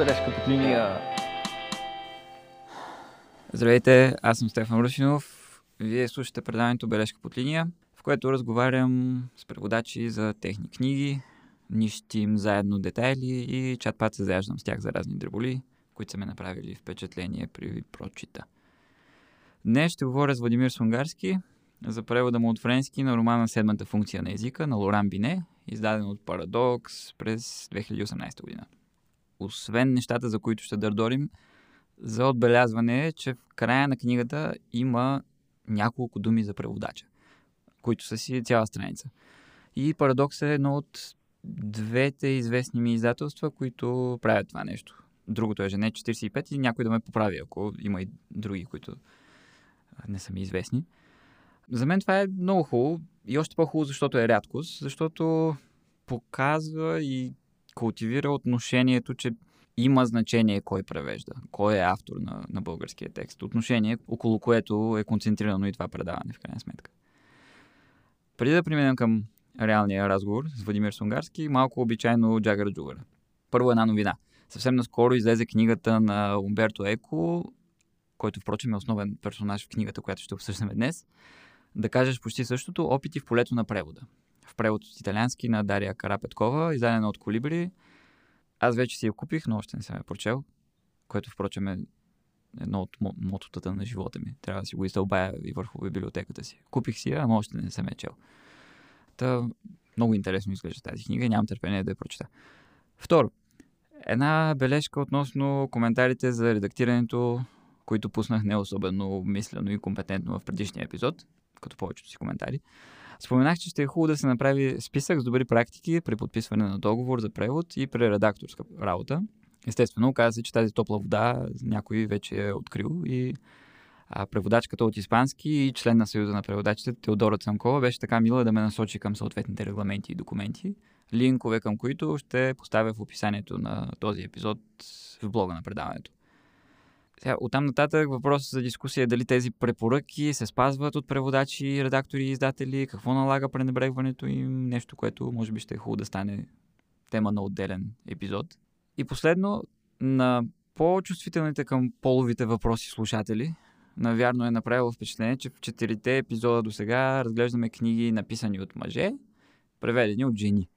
бележка под линия. Здравейте, аз съм Стефан Русинов. Вие слушате предаването Бележка под линия, в което разговарям с преводачи за техни книги, нищим заедно детайли и чат-пат се заяждам с тях за разни дреболи, които са ме направили впечатление при прочита. Днес ще говоря с Владимир Сунгарски за превода му от френски на романа Седмата функция на езика на Лоран Бине, издаден от Парадокс през 2018 година. Освен нещата, за които ще дърдорим, за отбелязване е, че в края на книгата има няколко думи за преводача, които са си цяла страница. И Парадокс е едно от двете известни ми издателства, които правят това нещо. Другото е Жене 45 и някой да ме поправи, ако има и други, които не са ми известни. За мен това е много хубаво и още по-хубаво, защото е рядкост, защото показва и култивира отношението, че има значение кой превежда, кой е автор на, на българския текст. Отношение, около което е концентрирано и това предаване, в крайна сметка. Преди да преминем към реалния разговор с Владимир Сунгарски, малко обичайно Джагър Джугъра. Първо една новина. Съвсем наскоро излезе книгата на Умберто Еко, който впрочем е основен персонаж в книгата, която ще обсъждаме днес. Да кажеш почти същото, опити в полето на превода. В превод от италиански на Дария Карапеткова, издадена от Колибри. Аз вече си я купих, но още не съм я прочел, което впрочем е едно от мототата на живота ми. Трябва да си го изтълбая и върху библиотеката си. Купих си я, ама още не съм я чел. Та, много интересно изглежда тази книга и нямам търпение да я прочета. Второ, една бележка относно коментарите за редактирането, които пуснах не особено мислено и компетентно в предишния епизод, като повечето си коментари. Споменах, че ще е хубаво да се направи списък с добри практики при подписване на договор за превод и при редакторска работа. Естествено, оказа се, че тази топла вода някой вече е открил и а, преводачката от испански и член на Съюза на преводачите Теодора Цанкова беше така мила да ме насочи към съответните регламенти и документи, линкове към които ще поставя в описанието на този епизод в блога на предаването. Сега, оттам нататък въпросът за дискусия е дали тези препоръки се спазват от преводачи, редактори и издатели, какво налага пренебрегването им, нещо, което може би ще е хубаво да стане тема на отделен епизод. И последно, на по-чувствителните към половите въпроси слушатели, навярно е направило впечатление, че в четирите епизода до сега разглеждаме книги написани от мъже, преведени от жени.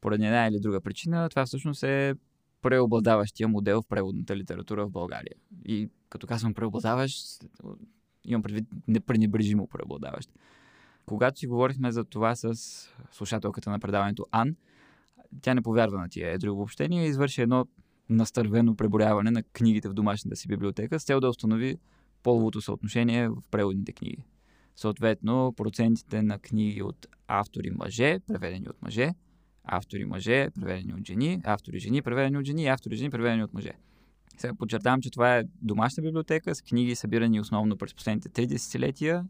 Поради една или друга причина, това всъщност е преобладаващия модел в преводната литература в България. И като казвам преобладаващ, имам предвид непренебрежимо преобладаващ. Когато си говорихме за това с слушателката на предаването Ан, тя не повярва на тия едри обобщения и извърши едно настървено преборяване на книгите в домашната си библиотека с цел да установи половото съотношение в преводните книги. Съответно, процентите на книги от автори мъже, преведени от мъже, автори мъже, преведени от жени, автори жени, преведени от жени автори жени, преведени от мъже. Сега подчертавам, че това е домашна библиотека с книги събирани основно през последните три десетилетия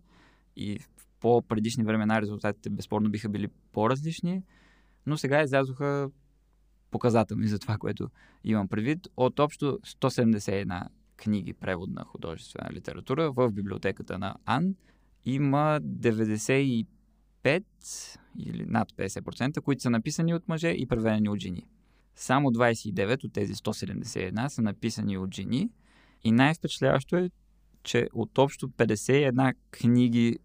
и в по-предишни времена резултатите безспорно биха били по-различни, но сега излязоха показателни за това, което имам предвид. От общо 171 книги превод на художествена литература в библиотеката на АН има 95 или над 50%, които са написани от мъже и преведени от жени. Само 29 от тези 171 са написани от жени и най-впечатляващо е, че от общо 51 книги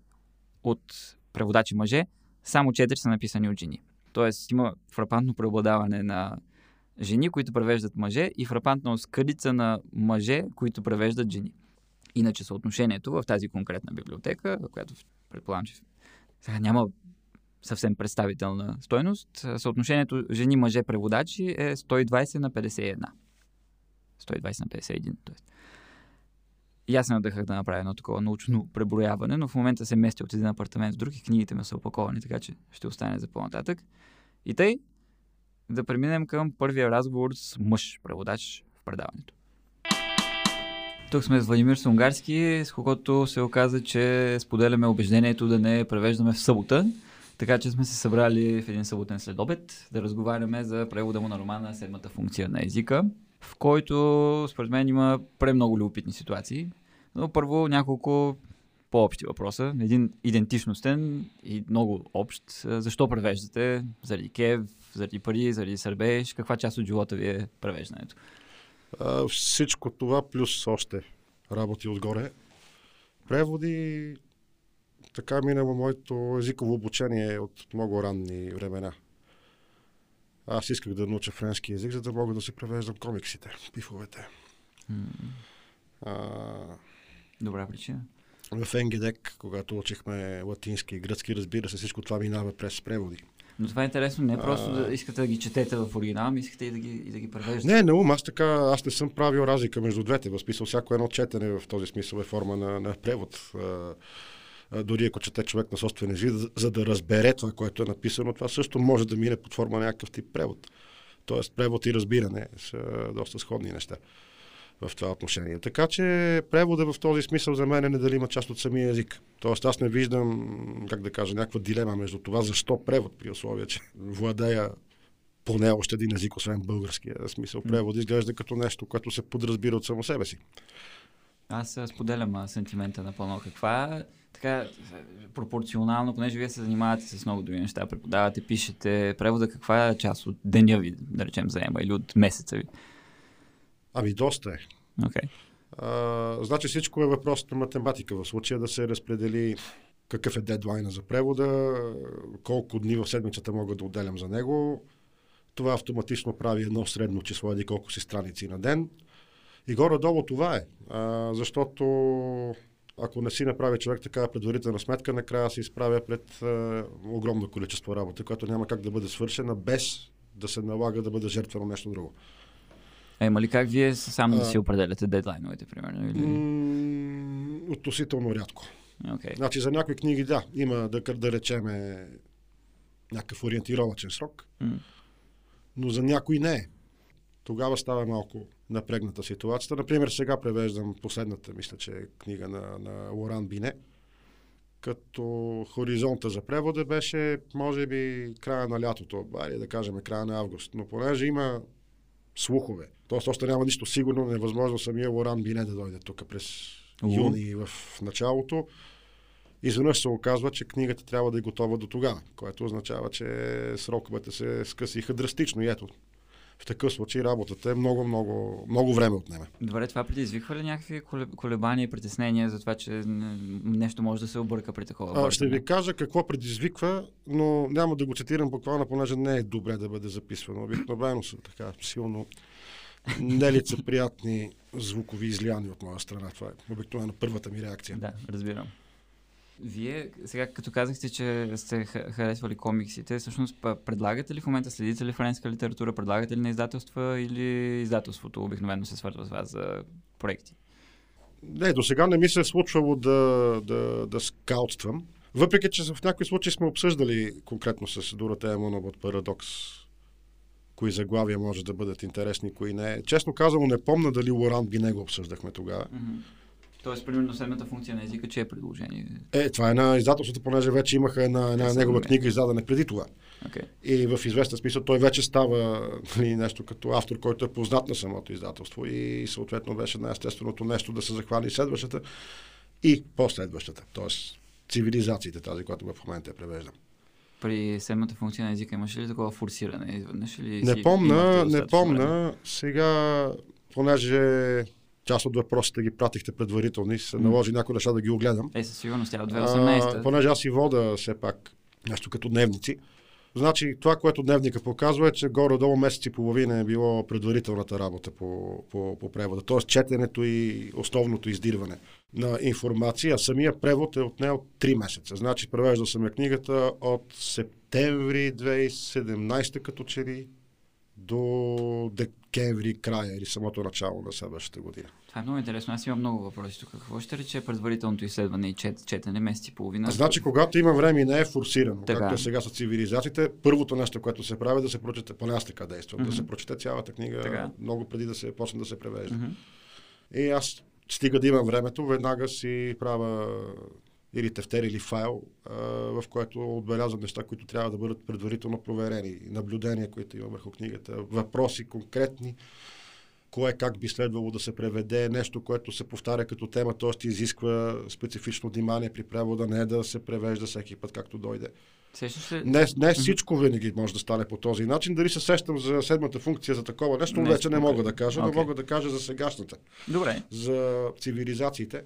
от преводачи мъже, само 4 са написани от жени. Тоест има фрапантно преобладаване на жени, които превеждат мъже и фрапантна скъдица на мъже, които превеждат жени. Иначе съотношението в тази конкретна библиотека, която предполагам, че сега няма съвсем представителна стойност, съотношението жени-мъже преводачи е 120 на 51. 120 на 51. Тоест. И аз се надъхах да направя едно такова научно преброяване, но в момента се местя от един апартамент в друг и книгите ме са опаковани, така че ще остане за по-нататък. И тъй, да преминем към първия разговор с мъж преводач в предаването. Тук сме с Владимир Сунгарски, с когото се оказа, че споделяме убеждението да не превеждаме в събота. Така че сме се събрали в един съботен следобед да разговаряме за превода му на романа Седмата функция на езика, в който според мен има премного любопитни ситуации. Но първо няколко по-общи въпроса. Един идентичностен и много общ. Защо превеждате? Заради кев, заради пари, заради сърбеж? Каква част от живота ви е превеждането? А, всичко това плюс още работи отгоре. Преводи така минало моето езиково обучение от много ранни времена. Аз исках да науча френски език, за да мога да си превеждам комиксите, пифовете. А, Добра причина. в НГДЕК, когато учихме латински и гръцки, разбира се, всичко това минава през преводи. Но това е интересно, не просто А. да искате да ги четете в оригинал, ами искате и да ги, и да ги превеждате. Не, на ум, аз така, аз не съм правил разлика между двете. В смисъл, всяко едно четене в този смисъл е форма на, на превод. А, а, дори ако чете човек на собствен език, за, за да разбере това, което е написано, това също може да мине под форма на някакъв тип превод. Тоест, превод и разбиране са доста сходни неща в това отношение. Така че превода в този смисъл за мен е неделима част от самия език. Тоест аз не виждам, как да кажа, някаква дилема между това, защо превод при условие, че владея поне още един език, освен българския смисъл. Превод изглежда като нещо, което се подразбира от само себе си. Аз споделям а, сентимента напълно. Каква така пропорционално, понеже вие се занимавате с много други неща, преподавате, пишете, превода каква е част от деня ви, да речем, заема или от месеца ви? Ами доста е. Окей. А, значи всичко е въпрос на математика. В случая да се разпредели какъв е дедлайна за превода, колко дни в седмицата мога да отделям за него. Това автоматично прави едно средно число, еди колко си страници на ден. И горе-долу това е. А, защото ако не си направи човек такава предварителна сметка, накрая се изправя пред а, огромно количество работа, която няма как да бъде свършена без да се налага да бъде жертвано нещо друго. А има ли как вие само да си определяте дедлайновете, примерно? Или... М, относително рядко. Окей. Значи за някои книги да, има да, да речеме някакъв ориентировачен срок, М. но за някои не е. Тогава става малко напрегната ситуацията. Например, сега превеждам последната, мисля, че е книга на, на Лоран Бине, като хоризонта за превода беше, може би, края на лятото, или да кажем края на август. Но понеже има слухове, т.е. още няма нищо сигурно, невъзможно самия Лоран Бине да дойде тук през Уу. юни в началото. Изведнъж се оказва, че книгата трябва да е готова до тогава, което означава, че сроковете се скъсиха драстично. И ето, в такъв случай работата е много, много, много време отнеме. Добре, това предизвиква ли някакви колеб- колебания и притеснения за това, че нещо може да се обърка при такова? А, ще ви кажа какво предизвиква, но няма да го цитирам буквално, понеже не е добре да бъде записвано. Обикновено са така силно нелицеприятни звукови излияния от моя страна. Това е обикновено първата ми реакция. Да, разбирам. Вие, сега като казахте, че сте ха- харесвали комиксите, всъщност предлагате ли в момента, следите ли френска литература, предлагате ли на издателства или издателството обикновено се свързва с вас за проекти? Не, до сега не ми се е случвало да, да, да скаутствам. Въпреки, че в някои случаи сме обсъждали конкретно с Доротея Монова от Парадокс, кои заглавия може да бъдат интересни, кои не. Честно казано, не помня дали Лоран би не го обсъждахме тогава. Тоест, примерно, седмата функция на езика, че е предложение. Е, това е на издателството, понеже вече имаха една, една Те негова добре. книга издадена преди това. Okay. И в известен смисъл той вече става нали, нещо като автор, който е познат на самото издателство и съответно беше най-естественото нещо да се захвани следващата и последващата. Тоест цивилизациите, тази, която в момента я превеждам. При седмата функция на езика имаше ли такова форсиране изведнъж? Или Не помна, не време? помна. Сега, понеже част от въпросите ги пратихте предварително и се наложи някои неща да ги огледам. Е, със сигурност, тя е от А, 2018. понеже аз си вода все пак нещо като дневници. Значи това, което дневника показва е, че горе-долу месец и половина е било предварителната работа по, по, по превода. Тоест четенето и основното издирване на информация. А самия превод е отнел 3 месеца. Значи превеждал съм я книгата от септември 2017 като че ли до декември края или самото начало на следващата година. Това е много интересно. Аз имам много въпроси тук. Какво ще рече предварителното изследване и чет, четене месец и половина? Значи, когато има време и не е форсирано, Така. както е сега с цивилизациите, първото нещо, което се прави е да се прочете, поне аз така действам, Мгм. да се прочете цялата книга Така. много преди да се почне да се превежда. Мгм. И аз стига да имам времето, веднага си правя или тефтер, или файл, а, в което отбелязвам неща, които трябва да бъдат предварително проверени, наблюдения, които има върху книгата, въпроси конкретни, кое как би следвало да се преведе, нещо, което се повтаря като тема, т.е. изисква специфично внимание при превода, не да се превежда всеки път както дойде. Сещаш Не, не всичко винаги може да стане по този начин. Дали се сещам за седмата функция за такова нещо, Не, вече не мога да кажа, но Окей. мога да кажа за сегашната, Добре. за цивилизациите.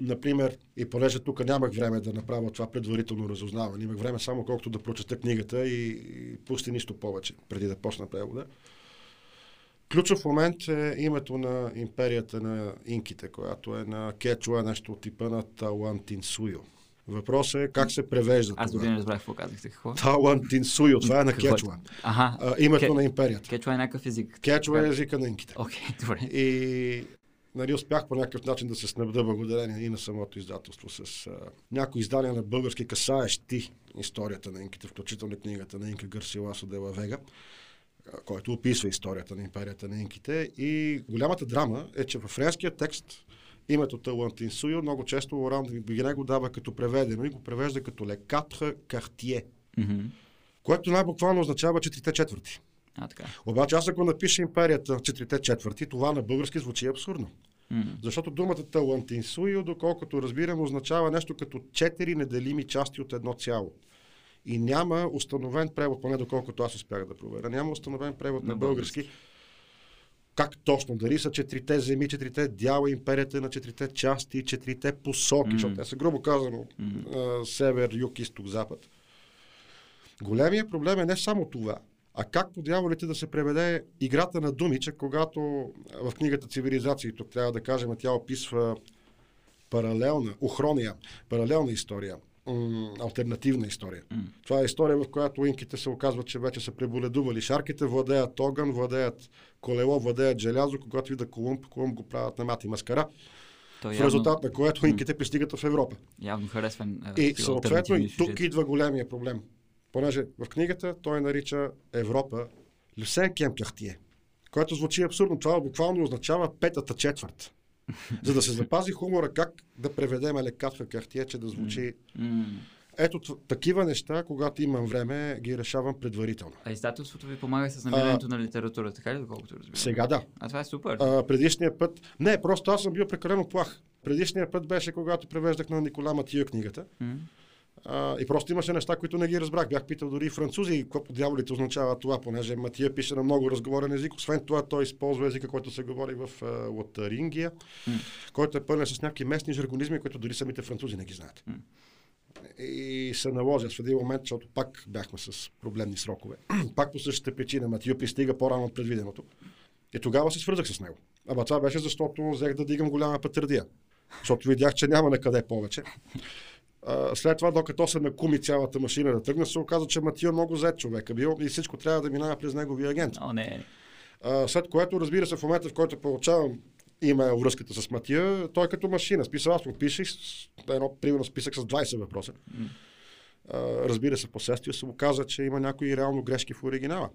Например, и понеже тук нямах време да направя това предварително разузнаване, имах време само колкото да прочета книгата и, и пусти нищо повече, преди да почна превода. Ключов момент е името на империята на инките, която е на кечуа, нещо от типа на Талантинсуйо. Въпросът е как се превежда Аз това. дори не разбрах какво казахте. Какво? Талантинсуйо, това е на е? кечуа. Аха. А, името Ке- на империята. Кечуа е някакъв език. Кечуа е езика на инките. Окей, добре. И нали, успях по някакъв начин да се снабда благодарение и на самото издателство с а, някои издания на български касаещи историята на инките, включително книгата на Инка Гарсиласо де ла Вега, който описва историята на империята на инките. И голямата драма е, че във френския текст името Талантинсуйо много често Оран Бигене го дава като преведено и го превежда като лекатра картие, Мгм. което най-буквално означава четирите четвърти. А, така. Обаче аз ако напиша империята четирите четвърти, това на български звучи абсурдно. М. Защото думата талантинсуио, доколкото разбирам, означава нещо като четири неделими части от едно цяло. И няма установен превод, поне доколкото аз успях да проверя, няма установен превод на, На български. Как точно? Дали са четирите земи, четирите дяла, империята на четирите части, четирите посоки, М. защото те са грубо казано а, север, юг, изток, запад. Големия проблем е не само това, а как по дяволите да се преведе играта на думи, че когато в книгата Цивилизации, тук трябва да кажем, тя описва паралелна, охрония, паралелна история, альтернативна история. М. Това е история, в която инките се оказват, че вече са преболедували. Шарките владеят огън, владеят колело, владеят желязо, когато видят Колумб, Колумб го правят на мати маскара, Той в явно, резултат на което инките пристигат в Европа. явно харесва а, И съответно и тук идва големия проблем. Понеже в книгата той нарича Европа Люсен Кем Картие, което звучи абсурдно. Това буквално означава петата четвърт. За да се запази хумора, как да преведем лекатка картие, че да звучи... Ето такива неща, когато имам време, ги решавам предварително. А издателството ви помага с намирането на литература, така ли, доколкото разбирам? Сега да. А това е супер. А, предишния път... Не, просто аз съм бил прекалено плах. Предишния път беше, когато превеждах на Никола Матия книгата. М. А, и просто имаше неща, които не ги разбрах. Бях питал дори и французи, какво по дяволите означава това, понеже Матия пише на много разговорен език. Освен това, той използва езика, който се говори в а, Лотарингия, който е пълен с някакви местни жаргонизми, които дори самите французи не ги знаят. И се наложи в един момент, защото пак бяхме с проблемни срокове. пак по същата причина Матио пристига по-рано от предвиденото. И тогава се свързах с него. Ама това беше защото взех да дигам голяма пътърдия. Защото видях, че няма на къде повече. А, след това, докато се накуми цялата машина да тръгне, се оказа, че Матио е много зет човек е бил и всичко трябва да минава през неговия агент. О, не. А, след което, разбира се, в момента, в който получавам имейл връзката с Матия, той е като машина. Списал аз му пишех едно, примерно, списък с 20 въпроса. М. А, разбира се, последствие се оказа, че има някои реално грешки в оригинала,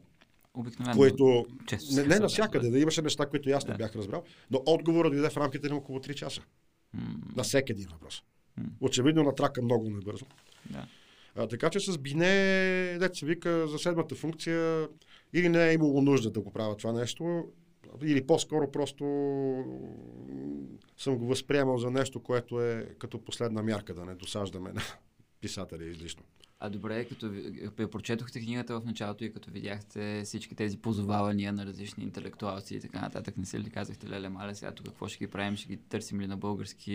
Обикновено. които често не, не навсякъде, да имаше неща, които не Да. бях разбрал, но отговорът дойде в рамките на около 3 часа. М. На всеки един въпрос. Очевидно натрака много набързо. Да. А, така че с Бине, дете се вика за седмата функция, или не е имало нужда да го правя това нещо, или по-скоро просто съм го възприемал за нещо, което е като последна мярка, да не досаждаме на писателя излишно. А добре, като ви прочетохте книгата в началото и като видяхте всички тези позовавания на различни интелектуалци и така нататък, не се ли казахте, леле, маля, сега тук какво ще ги правим, ще ги търсим ли на български,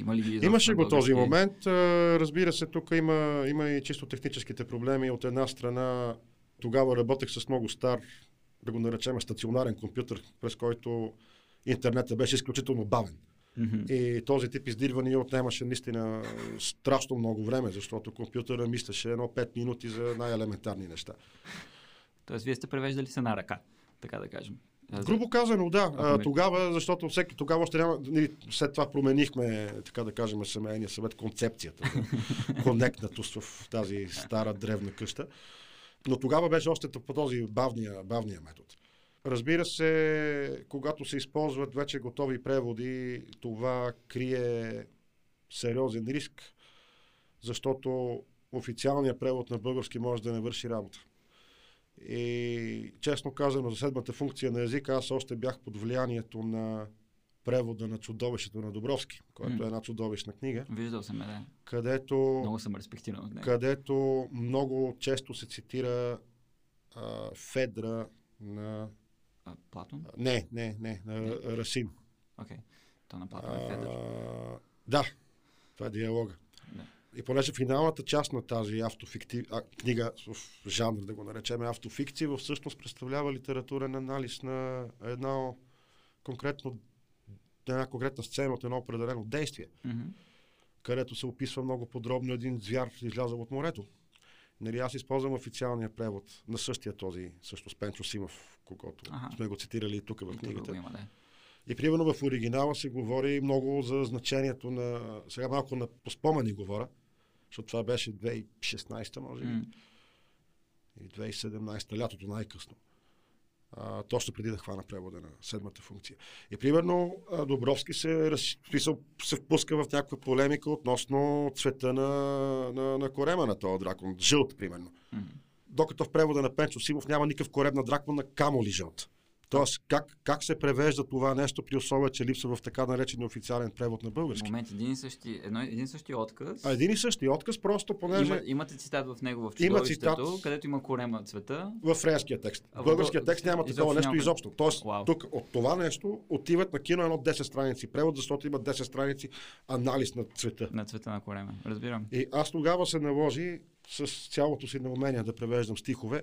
има ли ги Имаше го този момент. А, Разбира се, тук има, има и чисто техническите проблеми. От една страна, тогава работех с много стар, да го наречем стационарен компютър, през който интернетът беше изключително бавен. Мгм. И този тип издирвания отнемаше наистина страшно много време, защото компютъра мислеше едно 5 минути за най-елементарни неща. Тоест, вие сте превеждали се на ръка, така да кажем. Грубо казано, да. А, тогава, защото всеки тогава още няма. нали, След това променихме, така да кажем, семейния съвет, концепцията за конектнатост в тази стара древна къща. Но тогава беше още по този бавния, бавния метод. Разбира се, когато се използват вече готови преводи, това крие сериозен риск, защото официалният превод на български може да не върши работа. И честно казано, за седмата функция на езика, аз още бях под влиянието на превода на чудовището на Добровски, което М. е една чудовищна книга, Виждал съм, е, да. където, Много съм респектиран от него. където много често се цитира а, Федра на... А, Платон? Не, не, не, на Расин. Окей. То на Платон е Федър. А, да, това е диалога. Да. И понеже финалната част на тази автофиктив... а, книга в жанр, да го наречем автофикция, всъщност представлява литературен анализ на едно конкретно на една конкретна сцена от едно определено действие, Мгм. където се описва много подробно един звяр, излязъл от морето. Нали, аз използвам официалния превод на същия този, също с Пенчо Симов, когато Аха. сме го цитирали и тук в И тук книгата. има, да. И примерно в оригинала се говори много за значението на... Сега малко на по спомени говоря, защото това беше 2016, може би, М. или 2017, лятото най-късно. А, точно преди да хвана превода на седмата функция. И примерно Добровски се, раз, се впуска в някаква полемика относно цвета на, на, на корема на този дракон. Жълт, примерно. М. Докато в превода на Пенчо Симов няма никакъв корем на дракон на камоли жълт. Тоест, как, как се превежда това нещо при условие, че липсва в така наречения официален превод на български? Момент, един и същи, едно, един и същи отказ. А един и същи отказ, просто понеже Има, имате цитат в него в чудовището, цитат. където има корема цвета. в френския текст. В в българския бъл- текст няма такова нещо няма. изобщо. Тоест, Вау. тук от това нещо отиват на кино едно 10 страници превод, защото има 10 страници анализ на цвета. На цвета на корема. Разбирам. И аз тогава се наложи с цялото си неумение да превеждам стихове,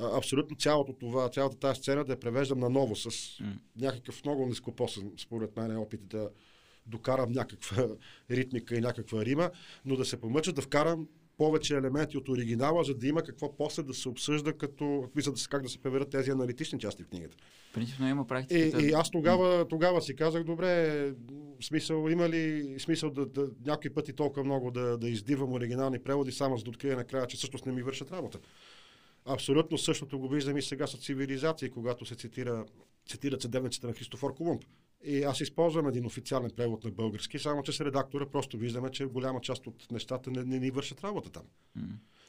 абсолютно цялото това, цялата тази сцена да я превеждам наново с М. някакъв много нископосен, според мен, опит да докарам някаква ритмика и някаква рима, но да се помъча да вкарам повече елементи от оригинала, за да има какво после да се обсъжда, като, да се, как да се преведат тези аналитични части в книгата. Принципно има И, практиката. и аз тогава, тогава си казах, добре, смисъл, има ли смисъл да, да някои пъти толкова много да, да издивам оригинални преводи, само за да открия накрая, че всъщност не ми вършат работа. Абсолютно същото го виждам и сега с цивилизации, когато се цитира, цитират съдебниците на Христофор Колумб. И аз използвам един официален превод на български, само че с редактора просто виждаме, че голяма част от нещата не, не ни вършат работа там. М.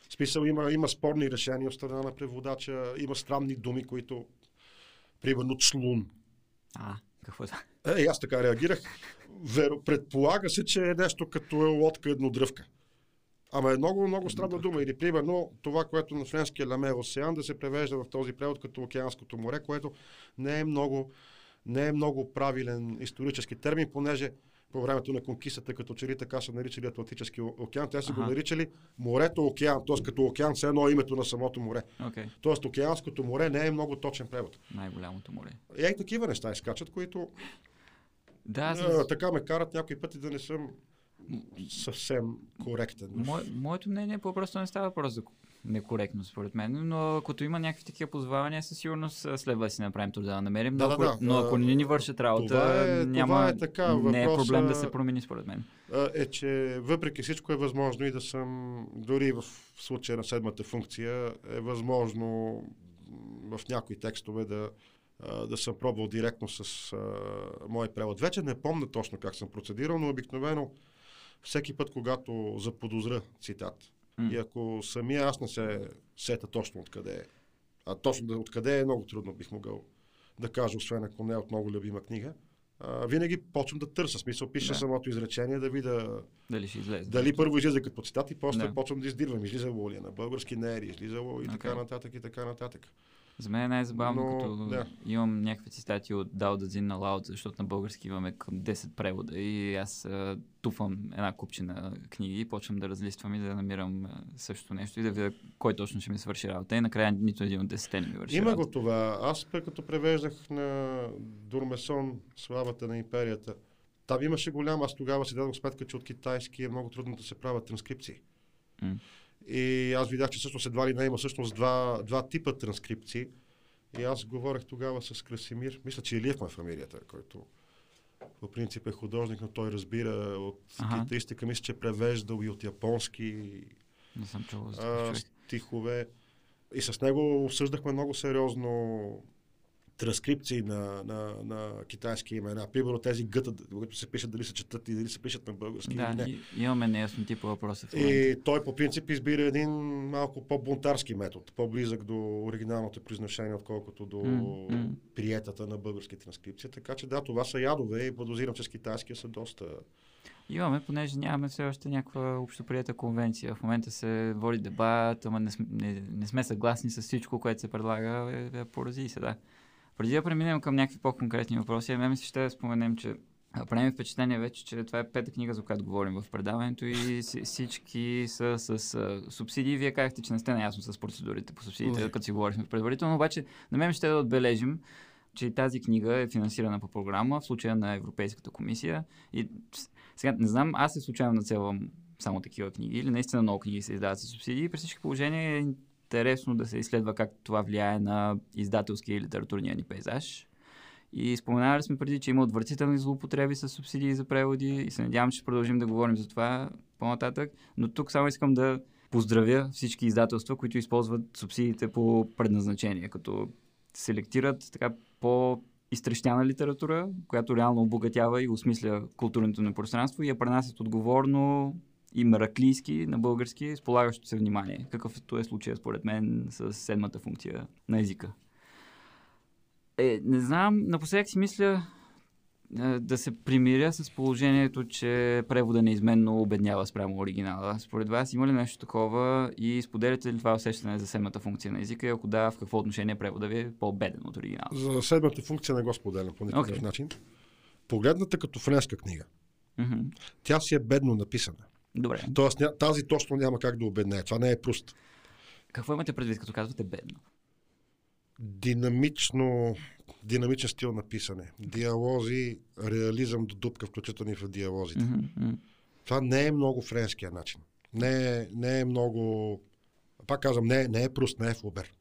В смисъл има, има спорни решения от страна на преводача, има странни думи, които примерно члун. А, какво е това? Е, аз така реагирах. Веро, предполага се, че е нещо като е лодка еднодръвка. Ама е много, много странна дума. Или примерно това, което на френски е Ламе Осеан, да се превежда в този превод като Океанското море, което не е много, не е много правилен исторически термин, понеже по времето на конкистата, като че ли така са наричали Атлантически океан, те са го Аха. наричали морето океан, т.е. като океан, все едно е името на самото море. Окей. Тоест Океанското море не е много точен превод. Най-голямото море. И ей такива неща изкачат, които Да, аз а, така ме карат някои пъти да не съм съвсем коректен. Мое, моето мнение по-просто не става въпрос за некоректно, според мен, но като има някакви такива позвавания, със сигурност а, следва да си направим труда да намерим. Да, но, да, ако, да. но ако не ни вършат работа, това е- няма, това е така. не е Въпроса- проблем да се промени, според мен. Е, че въпреки всичко е възможно и да съм, дори в случая на седмата функция, е възможно в някои текстове да, да съм пробвал директно с а, мой превод. Вече не помня точно как съм процедирал, но обикновено всеки път, когато заподозра цитат, М. и ако самия аз не се сета точно откъде е, а точно да- откъде е много трудно бих могъл да кажа, освен ако не е от много любима книга, а, винаги почвам да търся. Смисъл, пиша Да. самото изречение, да видя Дали ще излезе. дали първо излиза като цитат и после Да. почвам да издирвам. Излизало ли е на български, не е ли излизало и така Окей. нататък и така нататък. За мен е най-забавно, Но, като да. имам някакви цитати от Дао Дазин на Лао, защото на български имаме към 10 превода и аз а, туфам една купчина книги и почвам да разлиствам и да намирам същото нещо и да видя кой точно ще ми свърши работа. И накрая нито един от 10 не ми върши Има работа. го това. Аз пък като превеждах на Дурмесон Славата на империята, там имаше голям, аз тогава си дадох сметка, че от китайски е много трудно да се правят транскрипции. М. И аз видях, че всъщност едва ли не има всъщност два, два типа транскрипции. И аз говорех тогава с Красимир, мисля, че Илиев ма е фамилията, който по принцип е художник, но той разбира от Аха. китаистика, мисля, че е превеждал и от японски Не съм чувал за а, стихове. И с него обсъждахме много сериозно транскрипции на, на, на китайски имена. Примерно тези гъта, които се пишат, дали се четат и дали се пишат на български Да, не. имаме неясноти по въпроса. И той по принцип избира един малко по-бунтарски метод, по-близък до оригиналното произношение, отколкото до м. приетата на български транскрипция. Така че да, това са ядове и подозирам, че с китайския са доста... Имаме, понеже нямаме все още някаква общоприета конвенция. В момента се води дебат, ама не, см- не, не сме съгласни с всичко, което се предлага. Е, е, порази се, да. Преди да преминем към някакви по-конкретни въпроси, а мен се ще да споменем, че а, прави ми впечатление вече, че това е пета книга, за която говорим в предаването и си- всички са с а, субсидии. Вие казахте, че не сте наясно с процедурите по субсидиите, Не. като си говорихме предварително, обаче на мен ще да отбележим, че тази книга е финансирана по програма, в случая на Европейската комисия. И с- сега не знам, аз се случайно нацелвам само такива книги или наистина много книги се издават с субсидии. При всички положения е интересно да се изследва как това влияе на издателския и литературния ни пейзаж. И споменавали сме преди, че има отвратителни злоупотреби с субсидии за преводи и се надявам, че ще продължим да говорим за това по-нататък. Но тук само искам да поздравя всички издателства, които използват субсидиите по предназначение, като селектират така по изтрещяна литература, която реално обогатява и осмисля културното ни пространство и я пренасят отговорно и мраклийски на български с полагащо се внимание, какъвто е случая според мен с седмата функция на езика. Е, не знам, напоследък си мисля е, да се примиря с положението, че превода неизменно обеднява спрямо оригинала. Според вас има ли нещо такова и споделяте ли това усещане за седмата функция на езика и ако да, в какво отношение превода ви е по-беден от оригинала? За седмата функция не го споделям по никакъв Окей. начин. Погледната като френска книга, Мгм. тя си е бедно написана. Добре. Тоест тази точно няма как да обеднее. Това не е пруст. Какво имате предвид, като казвате бедно? Динамично, динамичен стил на писане. Диалози, реализъм до дупка, включително и в диалозите. Мгм. Това не е много френския начин. Не е, не е много... Пак казвам, не е, не е пруст, не е флобер.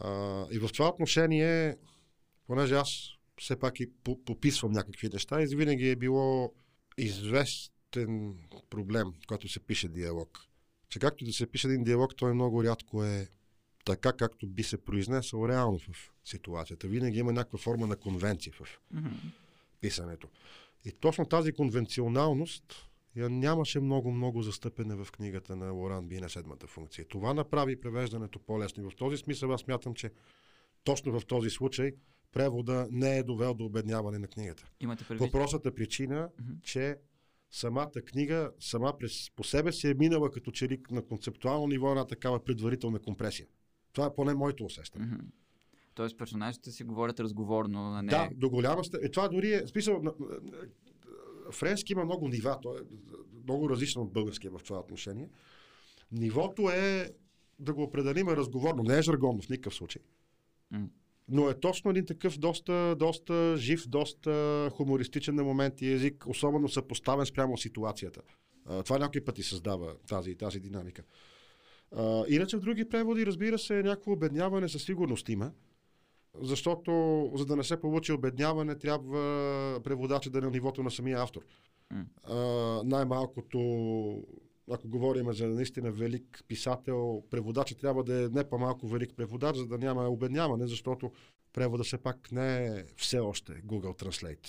А, и в това отношение, понеже аз все пак и по- пописвам някакви неща, и винаги е било известен проблем, когато се пише диалог. Че както да се пише един диалог, той много рядко е така, както би се произнесъл реално в ситуацията. Винаги има някаква форма на конвенция в писането. И точно тази конвенционалност я нямаше много-много застъпена в книгата на Лоран Би на седмата функция. Това направи превеждането по-лесно. И в този смисъл аз мятам, че точно в този случай превода не е довел до обедняване на книгата. Имате По предвид? простата причина, Мгм. че самата книга сама през, по себе си е минала като че ли на концептуално ниво една такава предварителна компресия. Това е поне моето усещане. Мгм. Тоест персонажите си говорят разговорно, а не... Да, до голяма степен. Е, това дори е, смисъл, на- на- на- френски има много нива, той е много различно от българския в това отношение. Нивото е, да го определим, разговорно, не е жаргонно в никакъв случай. М. Но е точно един такъв доста, доста жив, доста хумористичен на моменти език, особено съпоставен спрямо ситуацията. А, това някои пъти създава тази, тази динамика. А, иначе в други преводи, разбира се, някакво обедняване със сигурност има. Защото, за да не се получи обедняване, трябва преводача да е на нивото на самия автор. А, най-малкото, ако говорим за наистина велик писател, преводача трябва да е не по-малко велик преводач, за да няма обедняване, защото превода все пак не е все още Google Translate.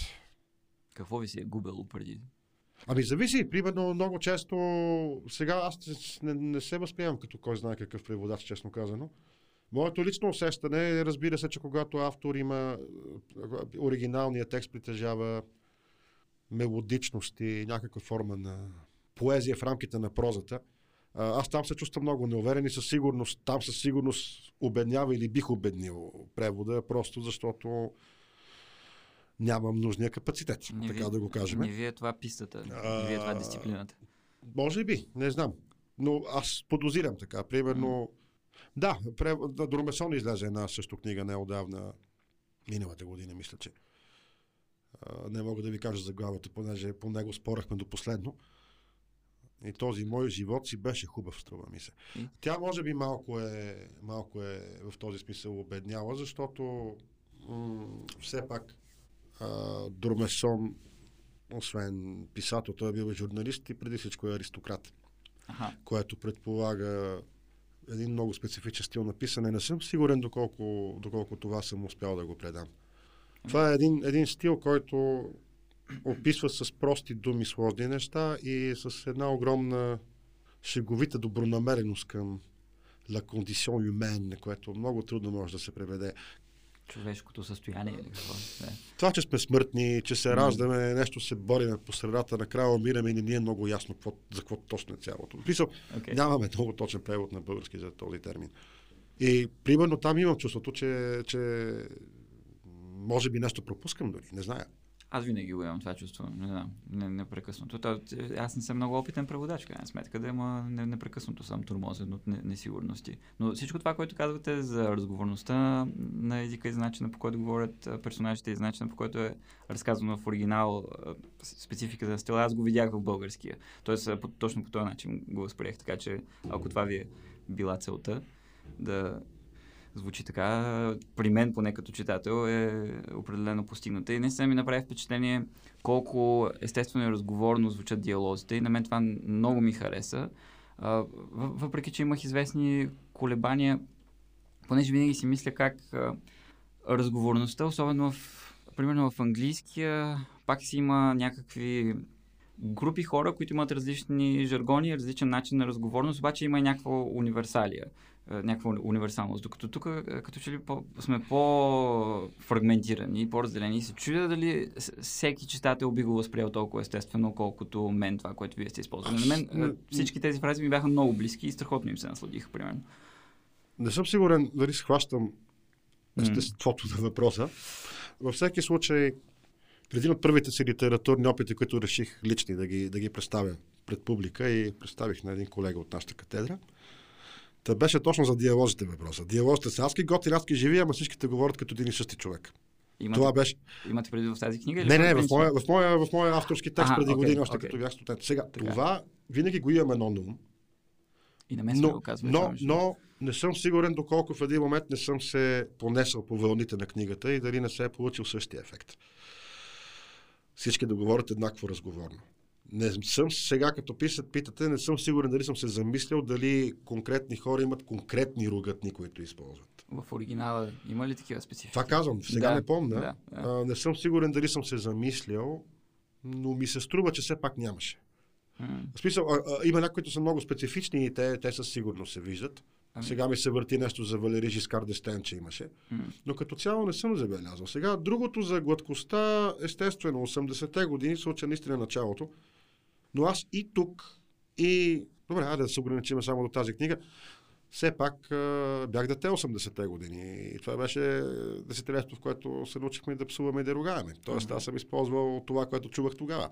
Какво ви си е губело преди? Ами зависи. Примерно много често, сега аз не, не се възприемам като кой знае какъв преводач, честно казано. Моето лично усещане е, разбира се, че когато автор има оригиналният текст притежава мелодичност и някаква форма на поезия в рамките на прозата, а, аз там се чувствам много неуверен и със сигурност, там със сигурност обеднява или бих обеднил превода, просто защото нямам нужния капацитет, Не така ви- да го кажем. Не ви е това пистата, не ви е това А, дисциплината. Може би, не знам. Но аз подозирам така. Примерно, да, пре, да, Дормесон излезе една също книга неодавна, миналата година, мисля, че. А, не мога да ви кажа за главата, понеже по него спорахме до последно. И този мой живот си беше хубав, струва ми се. Тя може би малко е, малко е в този смисъл обедняла, защото м- все пак а, Дормесон, освен писател, той е бил и журналист и преди всичко е аристократ Аха. което предполага един много специфичен стил на писане. Не съм сигурен доколко, доколко това съм успял да го предам. Това е един, един стил, който описва с прости думи сложни неща и с една огромна шеговита добронамереност към la condition humaine, което много трудно може да се преведе. Човешкото състояние или какво? Да. Това, че сме смъртни, че се раждаме, нещо се бориме по средата, накрая умираме и не ни е много ясно какво, за какво точно е цялото. Писал, Okay. нямаме много точен превод на български за този термин. И примерно там имам чувството, че, че може би нещо пропускам дори, не зная. Аз винаги го имам това чувство, не знам, не, непрекъснато. То, аз не съм много опитен преводач, крайна сметка, да има не, непрекъснато съм турмозен от не, несигурности. Но всичко това, което казвате за разговорността на езика и за начина по който говорят персонажите и за начина по който е разказано в оригинал спецификата на стила, аз го видях в българския. Тоест точно по този начин го възприех, така че ако това ви е била целта, да звучи така, при мен поне като читател е определено постигната. И наистина ми направи впечатление колко естествено и разговорно звучат диалозите и на мен това много ми хареса. Въпреки, че имах известни колебания, понеже винаги си мисля как разговорността, особено в, примерно в английския, пак си има някакви групи хора, които имат различни жаргони, различен начин на разговорност, обаче има и някаква универсалия, някаква уни- универсалност. Докато тук, е, като че ли по, сме по-фрагментирани, по-разделени и се чудя дали всеки читател би го възприел толкова естествено, колкото мен това, което вие сте използвали. На мен е, всички тези фрази ми бяха много близки и страхотно им се насладиха, примерно. Не съм сигурен дали схващам естеството на въпроса. Във всеки случай, един от първите си литературни опити, които реших лични да ги, да ги представя пред публика и представих на един колега от нашата катедра, Та беше точно за диалозите въпроса. Диалозите са адски готини, адски живи, ама всичките говорят като един и същи човек. Имате, Това беше. имате преди в тази книга? Или Не, не, в моя, в, моя, в моя авторски текст Аха, преди окей, години, още окей. като бях студент. Сега, Така. това винаги го имаме на ум, И на мен се но, го казва. но, това но не съм сигурен доколко в един момент не съм се понесъл по вълните на книгата и дали не се е получил същия ефект. Всички да говорят еднакво разговорно. Не съм сега, като писат, питате, не съм сигурен дали съм се замислял дали конкретни хора имат конкретни ругатни, които използват. В оригинала има ли такива специфики? Това казвам, сега Да, не помня. да, да. А, не съм сигурен дали съм се замислял, но ми се струва, че все пак нямаше. М. В смисъл, а, а, има някои, които са много специфични и те, те със сигурност се виждат. Ами. Сега ми се върти нещо за Валери Жискар Дестен, че имаше. М. Но като цяло не съм забелязал. Сега, другото за гладкостта, естествено, 80-те години, случая наистина началото. Но аз и тук, и... Добре, айде да се ограничим само до тази книга. Все пак бях дете 80-те години. И това беше десетилетието, в което се научихме да псуваме и да ругаеме. Тоест, аз съм използвал това, което чувах тогава.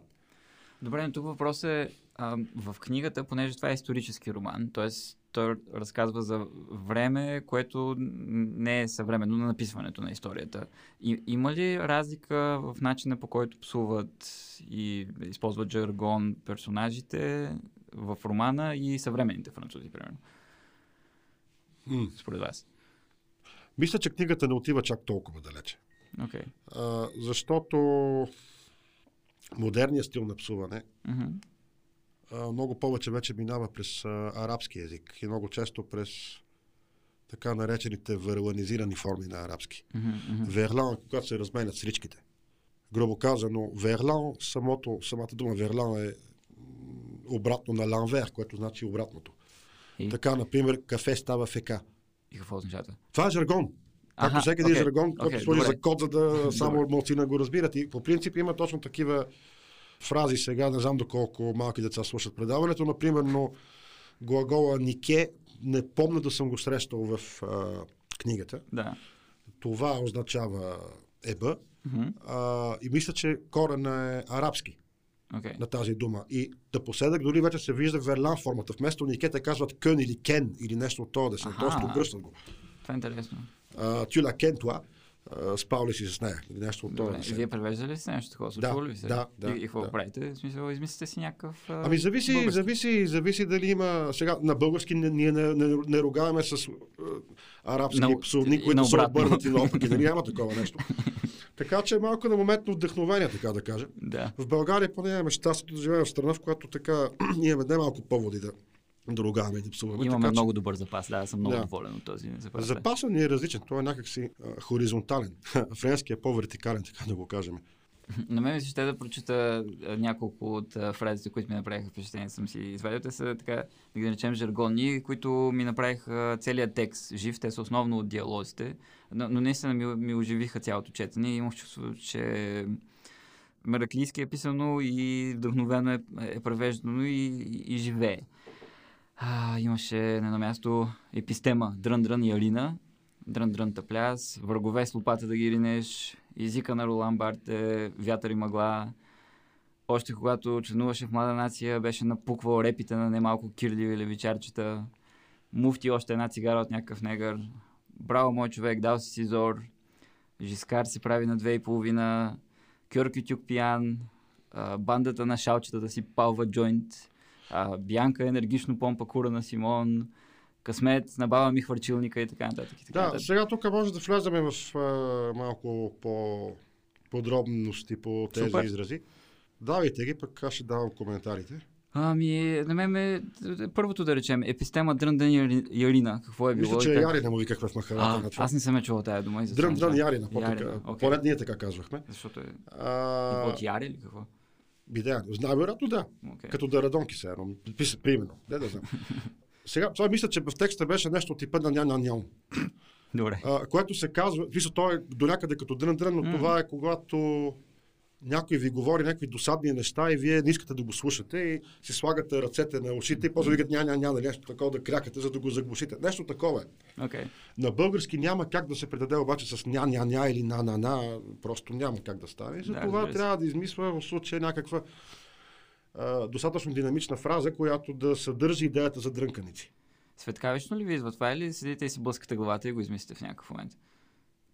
Добре, но тук въпрос е а, в книгата, понеже това е исторически роман, т.е. той разказва за време, което не е съвременно на написването на историята. И, има ли разлика в начина по който псуват и използват жаргон персонажите в романа и съвременните французи, примерно, М. според вас? Мисля, че книгата не отива чак толкова далече. Окей. А, защото модерният стил на псуване Мгм. Много повече вече минава през арабски язик и много често през така наречените верланизирани форми на арабски. Мгм. Верлан, когато се разменят сричките. Грубо казано, верлан, самото, самата дума верлан е обратно на ланвер, което значи обратното. И, Така, например, кафе става фека. и какво означава това? Това е жаргон. Както Аха, всеки един окей, жаргон, който служи добре. за код, за да само малцина го разбират. И по принцип има точно такива фрази сега, не знам доколко малки деца слушат предаването, например, но глагола нике, не помня да съм го срещал в а, книгата. Да. Това означава еба. Мгм. А, и мисля, че корена е арабски Окей. на тази дума. И да последък дори вече се вижда верлан формата. Вместо нике те казват кън или кен или нещо от този десен. Аха. Тоест обръщат го. Това е интересно. Тюля кен това. А, Спал ли си с нея? Нещо от Добре. десен. Вие превеждали ли сте нещо такова? Да, Случвало ли ви се? да, да, И, и какво да. правите? В смисъл, измислите си някакъв. а, Ами зависи, български. зависи, зависи дали има... Сега на български не- ние не, не, не ругаваме с а, арабски На- псовни, които са обърнати наопаки. Нали няма такова нещо. така че е малко на моментно вдъхновение, така да кажа. Да. В България поне имаме щастието да живеем в страна, в която така имаме не малко поводи да да ругаваме и да псуваме. Имаме така, много добър запас, да, аз съм много Да. доволен от този запас. Запасът ни е различен. Той е някакси а, хоризонтален. Френски е по-вертикален, така да го кажем. На мен ми се ще да прочита няколко от фразите, които ми направиха впечатление. Съм си извадил. Те са така, да ги наречем жаргонни, които ми направиха целият текст жив. Те са основно от диалозите. Но, но наистина ми, ми оживиха цялото четене. и Имах чувство, че Мераклийски е писано и вдъхновено е, е превеждано и, и, и живее. А, имаше на едно място епистема Дрън-дрън и Алина. Дрън-дрън тъпляс, врагове с лопата да ги ринеш, езика на Ролан Барте, вятър и мъгла. Още когато членуваше в млада нация, беше напуквал репите на немалко кирливи левичарчета. Муфти още една цигара от някакъв негър. Браво, мой човек, дал си си зор. Жискар се прави на две и половина. Кьоркютюк пиян. Бандата на шалчетата си палва джойнт. А, Бянка енергично помпа кура на Симон. Късмет, набава ми хвърчилника и така нататък. И така Да, нататък. сега тук може да влеземе в а, малко по подробности по тези Супер. изрази. Давайте ги, пък аз ще давам коментарите. Ами, на мен ме... Първото да речем, епистема Дръндан и Ярина. Какво е било? Мисля, че как- Яри не му викахме в махалата а, на това. аз не съм е чувал тая дума. Дрън, дрън, знам. Ярина. по-така. Ярина, окей. Поне ние така казвахме. Защото е... А, От Яри или какво? Биде, знам, вероятно да. Окей. Като да радонки се едно. Примерно. Не да знам. Сега, това мисля, че в текста беше нещо типа на ня ня няу. Добре. А, което се казва, вижте, то е до някъде като дрън но това е когато някой ви говори някакви досадни неща и вие не искате да го слушате и си слагате ръцете на ушите и после викат ня ня ня, нали, нещо такова да крякате, за да го заглушите. Нещо такова е. Окей. На български няма как да се предаде обаче с ня ня ня или на на на, просто няма как да стане. За Да, това се. трябва да измисля в случая някаква а, достатъчно динамична фраза, която да съдържа идеята за дрънканици. Светкавично ли ви идва това или седите и си блъскате главата и го измислите в някакъв момент?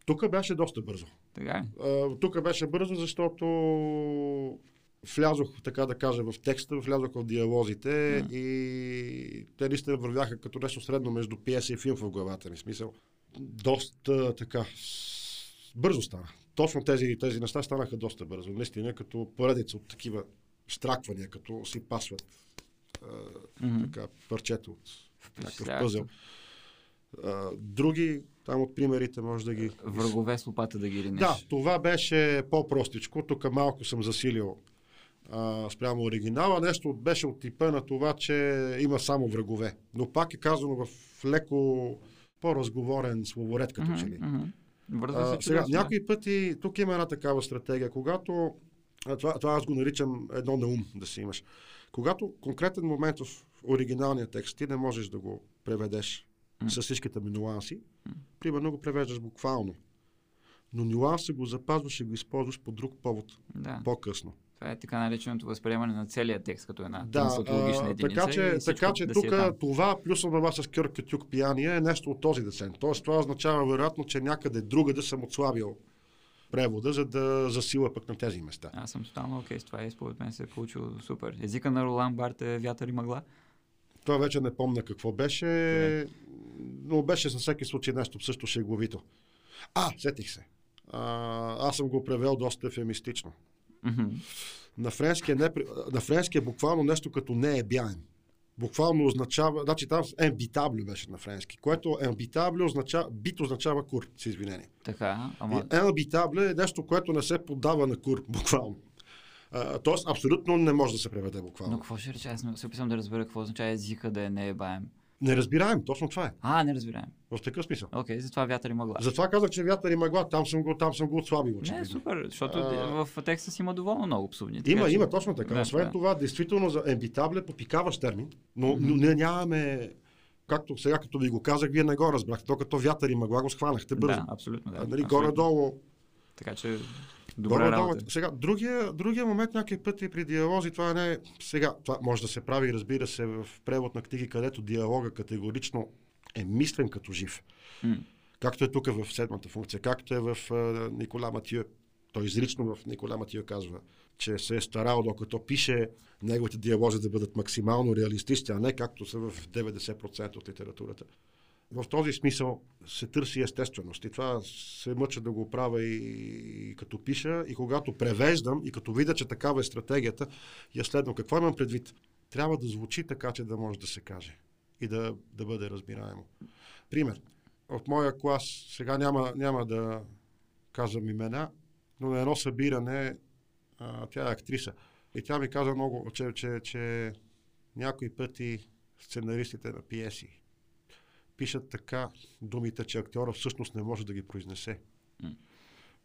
Тук беше доста бързо. Така тук беше бързо, защото влязох, така да кажа, в текста, влязох в диалозите Мгм. и те наистина вървяха като нещо средно между пиеса и филм в главата ми. Смисъл, доста така, бързо стана. Точно тези, тези неща станаха доста бързо. Наистина, като поредица от такива штраквания, като си пасват Мгм. така, парчето от някакъв пъзел. Други, там от примерите може да ги... Врагове с лопата да ги ринеш. Да, това беше по-простичко. Тук малко съм засилил а, спрямо оригинала. Нещо беше от типа на това, че има само врагове. Но пак е казано в леко по-разговорен словоред, като че ли. Мгм. Вързва се А, сега, да. някои пъти, тук има една такава стратегия, когато, това, това аз го наричам едно на ум да си имаш, когато конкретен момент в оригиналния текст ти не можеш да го преведеш М. с всичките ми нюанси, примерно го превеждаш буквално, но нюанса го запазваш и го използваш по друг повод Да. по-късно. Това е така нареченото възприемане на целия текст като една Да, трансатологична а, единица. така че, така че да тук е това плюс това с Кърка Тюк пияния е нещо от този десен. Тоест това означава вероятно, че някъде друга да съм отслабил превода, за да засила пък на тези места. Аз съм тотално окей с това и според мен се е получило супер. Езика на Ролан Барт е вятър и мъгла. Това вече не помня какво беше, но беше със всеки случай нещо също шеговито. А, сетих се. А, аз съм го превел доста ефемистично. На френски, е не, на френски е буквално нещо като не е бяем. Буквално означава, значи там ембитаблю беше на френски, което ембитаблю означава, бит означава кур, с извинение. Така, ама... Ембитаблю е нещо, което не се поддава на кур, буквално. А, тоест, абсолютно не може да се преведе буквално. Но какво ще рече? Аз не- се опитвам да разбера какво означава езика да е не ебаем. Не разбираем, точно това е. А, не разбираем. В такъв смисъл. Окей, затова вятър и мъгла. Затова казах, че вятър и мъгла, там съм го, там съм го отслабил. Не, супер, защото А. в текста си има доволно много псовни. Има, че- има точно така. Да, Освен да. това, действително за ембитабле попикаваш термин, но, но ние нямаме, както сега като ви го казах, вие не го разбрахте, докато вятър и мъгла го схванахте бързо. Да, абсолютно. Да, А, нали, абсолютно. горе-долу, Така че, добра горе-долу. работа. Сега, другия, другия момент някакви пъти при диалози, това не е сега, това може да се прави, разбира се, в превод на книги, където диалога категорично е мислен като жив. М. Както е тук в седмата функция, както е в а, Никола Матио. Той изрично в Никола Матио казва, че се е старал, докато пише неговите диалози да бъдат максимално реалистични, а не както са в 90% от литературата. В този смисъл се търси естественост и това се мъча да го правя и, и като пиша и когато превеждам и като видя, че такава е стратегията, я следвам. Какво имам предвид? трябва да звучи така, че да може да се каже и да, да бъде разбираемо. Пример. От моя клас, сега няма, няма да казвам имена, но на едно събиране, а, тя е актриса, и тя ми каза много, че, че, че някои пъти сценаристите на пиеси пишат така думите, че актьора всъщност не може да ги произнесе.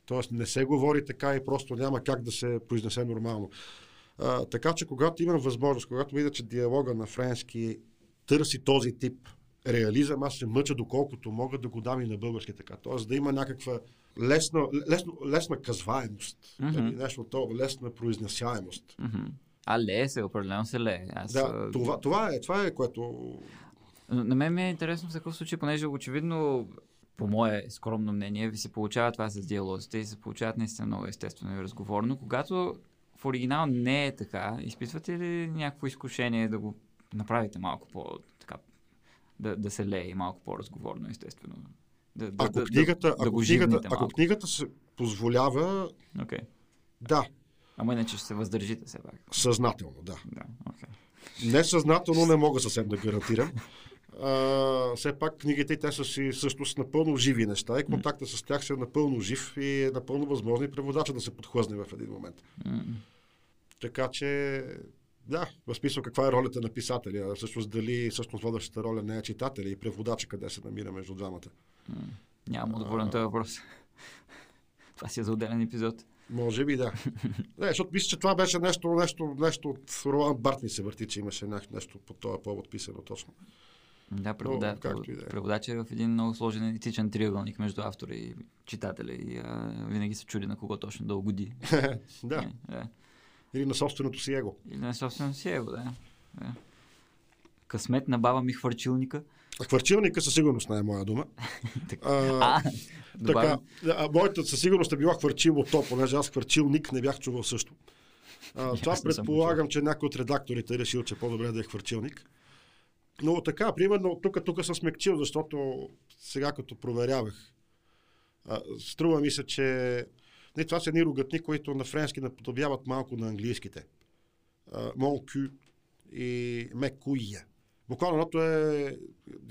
Тоест не се говори така и просто няма как да се произнесе нормално. А, така че когато имам възможност, когато видя, че диалога на френски търси този тип реализъм, аз се мъча доколкото мога да го дам и на български така. Тоест да има някаква лесна, лесно, лесна казваемост. Mm-hmm. Нещо то, лесна произнесяемост. Mm-hmm. А лее се, определено се лее. Аз... Да, това, това, е, това е което... На мен ми е интересно в такъв случай, понеже очевидно по мое скромно мнение, ви се получава това с диалозите и се получават наистина много естествено и разговорно. Когато в оригинал не е така, изпитвате ли някакво изкушение да го направите малко по така да, да се лее малко по-разговорно, естествено. Да, да, ако, да, книгата, да, ако, да книгата, ако книгата се позволява, okay. да. Ама иначе ще се въздържите все пак. Съзнателно, да. да okay. Несъзнателно не мога съвсем да гарантирам. А, все пак книгите те са си всъщност напълно живи неща и контакта с тях се е напълно жив и е напълно възможно и преводача да се подхлъзне в един момент. Така че да, в смисъл каква е ролята на писателя, всъщност дали всъщност водещата роля не е читателя и преводача, къде се намира между двамата. Нямам отговорен този въпрос. това си е за отделен епизод. Може би да. Не, защото мисля, че това беше нещо, нещо, нещо от Ролан Барт ми се върти, че имаше нещо по този повод писано точно. Да, превода, Но, да е. преводач е в един много сложен етичен триъгълник между автора и читателя и а, винаги се чуди на кого точно да угоди. да. Да. Или на собственото си его. Или на собственото си его, да. да. Късмет на баба ми хвърчилника. А хвърчилника със сигурност не е моя дума. а, така, а, моята със сигурност е била хвърчило то, понеже аз хвърчилник не бях чувал също. А, това предполагам, че някой от редакторите е решил, че по-добре да е хвърчилник. Но така, примерно, тук, тук съм смекчил, защото сега като проверявах, струва ми се, че не, това са едни рогатни, които на френски наподобяват малко на английските. Монкю и мекуия. Буквално едното е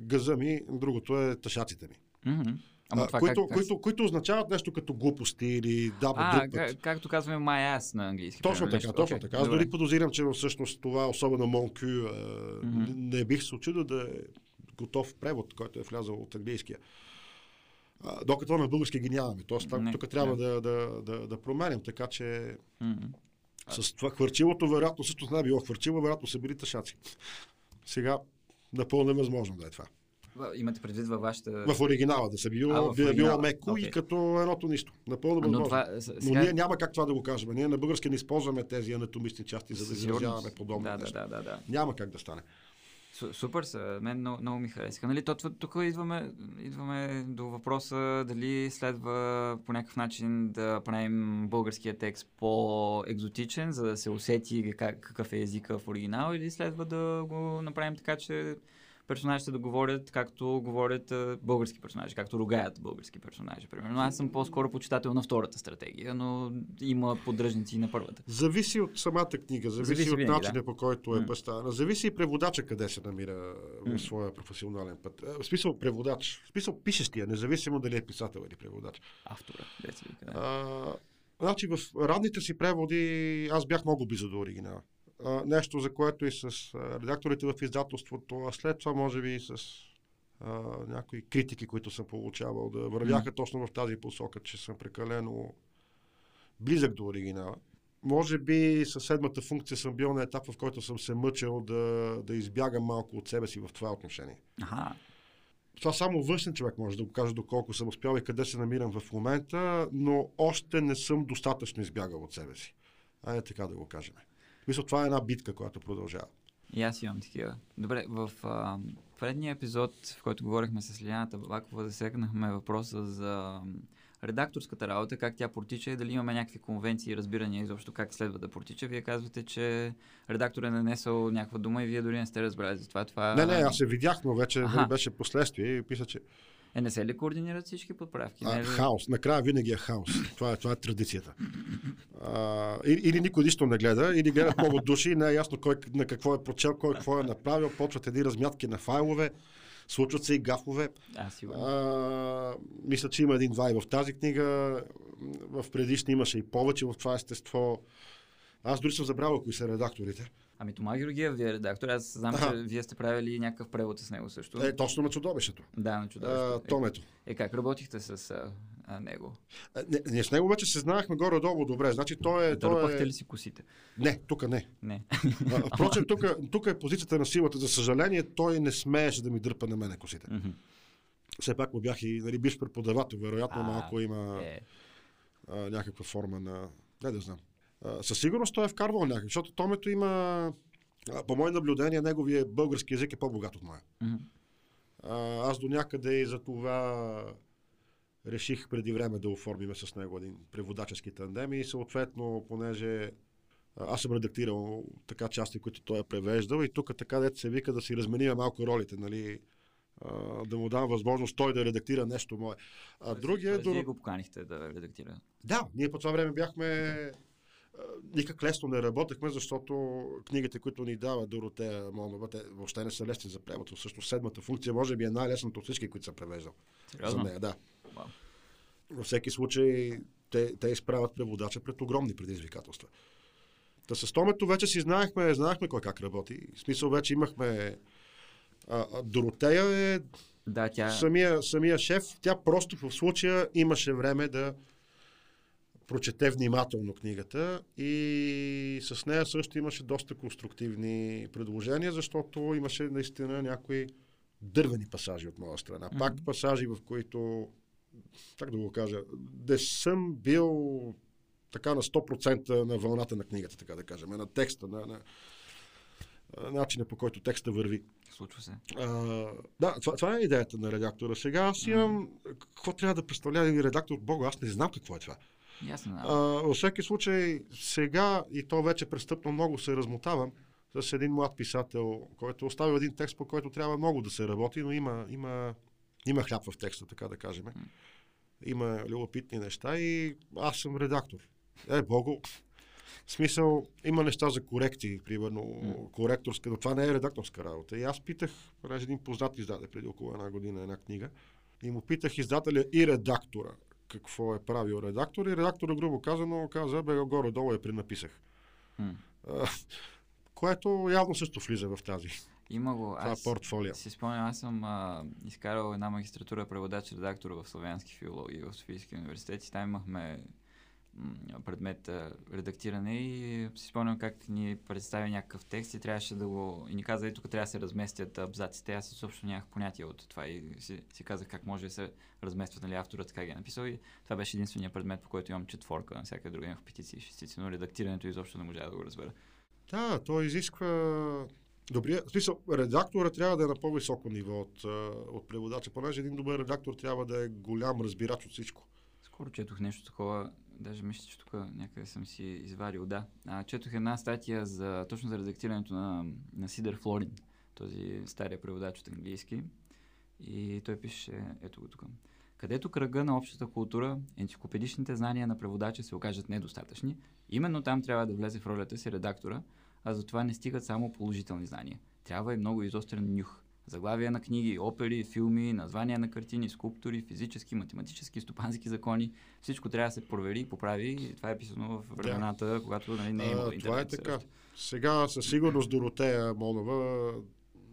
гъза ми, другото е тъшаците ми. Mm-hmm. Ама това които, как, които, които означават нещо като глупости или да, а, друг път. както казваме my ass на английски. Точно така, нещо. точно okay, така. Аз добре. дори подозирам, че всъщност това, особено Монкю, mm-hmm. не бих се очудил да е готов превод, който е влязъл от английския. А, докато на български ги нямаме. Тоест, не, тук трябва не. да, да, да, да променим, така че mm-hmm. с това хвърчилото, вероятно, също не е било хвърчило, вероятно са били тъшаци. Сега напълно невъзможно да е това. Имате предвид във вашата... В оригинала да се било, а, би, било меко okay. и като едното нищо. Напълно възможно. Но, това, сега... Но ние няма как това да го кажем. Ние на български не използваме тези анатомични части, за да изразяваме подобно да, нещо. Да, да, да. Няма как да стане. Супер са, мен много, много ми харесаха. Нали, то, тук идваме, идваме до въпроса дали следва по някакъв начин да правим българския текст по-екзотичен, за да се усети как, какъв е езика в оригинал, или следва да го направим така, че персонажите да говорят както говорят български персонажи, както ругаят български персонажи. Примерно аз съм по-скоро почитател на втората стратегия, но има поддръжници на първата. Зависи от самата книга, зависи, зависи от винаги, начина да. по който е представена. Зависи и преводача къде се намира в своя професионален път. В смисъл преводач, в смисъл пишещия, независимо дали е писател или преводач. Автора, да. А, значи в ранните си преводи аз бях много близо до оригинала а, нещо, за което и с редакторите в издателството, а след това може би и с а, някои критики, които съм получавал, да вървяха mm. точно в тази посока, че съм прекалено близък до оригинала. Може би със седмата функция съм бил на етап, в който съм се мъчил да, да избягам малко от себе си в това отношение. Ага. Това само външен човек може да го каже доколко съм успял и къде се намирам в момента, но още не съм достатъчно избягал от себе си. Айде така да го кажем. Мисля, това е една битка, която продължава. И аз имам такива. Добре, в а, предния епизод, в който говорихме с Лиляната Бабакова, засегнахме въпроса за редакторската работа, как тя протича и дали имаме някакви конвенции и разбирания изобщо как следва да протича. Вие казвате, че редактор е нанесъл някаква дума и вие дори не сте разбрали за това. това... Не, не, аз се видях, но вече ага. беше последствие и писа, че Е, не се ли координират всички подправки? А, Не е хаос. Накрая винаги е хаос. Това е, това е традицията. А, или, или никой нищо не гледа, или гледат много души и не е ясно кой на какво е прочел, кой какво е направил. Почват едни размятки на файлове, случват се и гафове. А, сигурно. А, мисля, че има един вай в тази книга. В предишни имаше и повече в това естество. Аз дори съм забравил кои са редакторите. Ами Тома Георгиев ви е редактор. Аз знам, Аха. че вие сте правили някакъв превод с него също. Е, точно на чудовището. Да, на А, чудовище. Томето. Е, е, как работихте с а, а, него? А, Не, ние с него вече се знаехме горе-долу добре. Значи той е... Той Дърпахте е... ли си косите? Не, тук не. Не. А, Впрочем, тук, е позицията на силата. За съжаление, той не смееше да ми дърпа на мене косите. Все пак му бях и нали, биш преподавател. Вероятно, А, малко има Е, а, някаква форма на... Не да знам. Със сигурност той е вкарвал някакъв, защото Томето има... По мое наблюдение, неговия български язик е по-богат от моя. А, аз до някъде и за това реших преди време да оформиме с него един преводачески тандем и съответно, понеже аз съм редактирал така части, които той е превеждал и тук така дете се вика да си размениме малко ролите, нали, а, да му дам възможност той да редактира нещо мое. А другия е Тоест, Вие до... го поканихте да редактира. Да, ние по това време бяхме а, никак лесно не работехме, защото книгите, които ни дава Доротея Монова, те въобще не са лесни за превод. Всъщност седмата функция може би е най-лесната от всички, които съм превеждал. Сериозно? За нея, да. Вау. Във всеки случай те, те изправят преводача пред огромни предизвикателства. Та с Томето вече си знаехме, знаехме кой как работи. В смисъл вече имахме... А, а Доротея е Да, тя... самия, самия шеф. Тя просто в случая имаше време да прочете внимателно книгата и с нея също имаше доста конструктивни предложения, защото имаше наистина някои дървени пасажи от моя страна. Пак пасажи, в които, как да го кажа, не съм бил така на 100% на вълната на книгата, така да кажем, на текста, на, на, на начина по който текста върви. Случва се. А, да, това, това е идеята на редактора. Сега аз имам... Какво трябва да представлява един редактор? Бога, аз не знам какво е това. Ясно. А, Да. във всеки случай, сега, и то вече престъпно много се размотавам, с един млад писател, който оставил един текст, по който трябва много да се работи, но има, има, има хляб в текста, така да кажем. Има любопитни неща и аз съм редактор. Е, Богу, в смисъл, има неща за корекции, примерно коректорска, но това не е редакторска работа. И аз питах, понеже един познат издаде преди около една година една книга, и му питах издателя и редактора какво е правил редактор и редактора, грубо казано, каза, бе, горе-долу я пренаписах. М. А, което явно също влиза в тази. Има го. Това е Аз портфолио. си спомням, аз съм а, изкарал една магистратура преводач-редактор в славянски филологии в Софийския университет и там имахме предмет редактиране и си спомням как ни представи някакъв текст и трябваше да го... И ни каза, и тук трябва да се разместят абзаците. Аз изобщо нямах понятие от това и си, си казах как може да се разместват, нали, авторът как ги е написал и това беше единствения предмет, по който имам четворка, на всяка друга имах петиции и шестици, но редактирането изобщо не можа да го разбера. Да, то изисква добрия. В смисъл, редактора трябва да е на по-високо ниво от, от преводача, понеже един добър редактор трябва да е голям разбирач от всичко. Скоро четох нещо такова, даже мисля, че тук някъде съм си извадил, да. А, четох една статия за, точно за редактирането на, на Сидър Флорин, този стария преводач от английски. И той пише, ето го тук. Където кръга на общата култура, енциклопедичните знания на преводача се окажат недостатъчни, именно там трябва да влезе в ролята си редактора, а за това не стигат само положителни знания. Трябва и много изострен нюх. Заглавия на книги, опери, филми, названия на картини, скулптури, физически, математически, стопански закони. Всичко трябва да се провери и поправи. И това е писано в времената, когато нали, не е имало А, това е интернет. така. Сега със сигурност Доротея Монова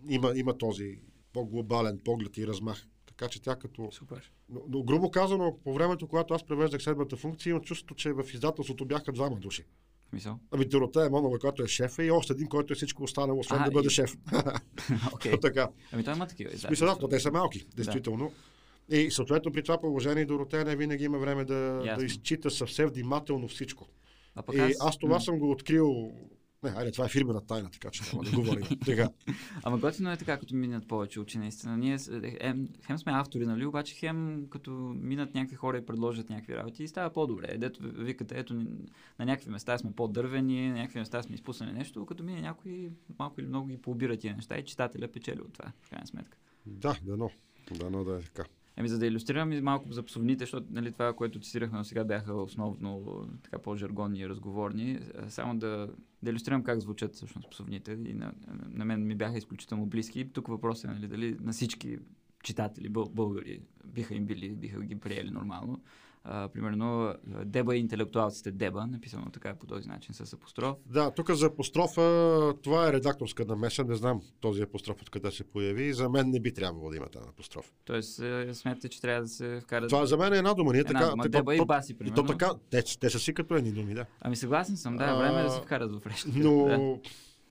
има, има този по-глобален поглед и размах. Така че тя като... Супер. Но, но грубо казано, по времето, когато аз превеждах седмата функция, имам чувството, че в издателството бяха двама души. В Смисъл? Ами Доротея Монова, която е шеф, и още един, който е всичко останало, освен А, да бъде и- шеф. Окей. така. Ами той има такива. В смисъл, да, те са малки, действително. И съответно при това положение Доротея не винаги има време да, Ясно. да изчита съвсем внимателно всичко. А пък И аз, аз това М. съм го открил. Не, айде, това е фирмена тайна, така че няма да говорим. Така. Ама готино е така, като минат повече учи, наистина. Ние с- е, хем, хем сме автори, нали, обаче хем като минат някакви хора и предложат някакви работи и става по-добре. Дето ви- викате, ето на някакви места сме по-дървени, на някакви места сме изпуснали нещо, като мине някой малко или много ги пообира тия неща и читателя печели от това, в крайна сметка. Да, дано. Дано да е така. Еми, за да иллюстрирам и малко за псовните, защото нали, това, което цитирахме сега бяха основно така по-жаргонни и разговорни, е, само да, да иллюстрирам как звучат всъщност псовните и на, на мен ми бяха изключително близки. Тук въпросът е нали, дали на всички читатели, бъл, българи, биха им били, биха ги приели нормално. А, примерно, Деба и интелектуалците Деба, написано така по този начин с апостроф. Да, тук за апострофа, това е редакторска намеса, не знам този апостроф откъде се появи. За мен не би трябвало да има тази апостроф. Тоест, е, смятате, че трябва да се вкара. Това за мен е една дума. Ние една така, дума, така, Деба и то- Баси, и примерно. то така, те, те са си като едни думи, да. Ами съгласен съм, да, време е да се вкарат в речите. Но, Да.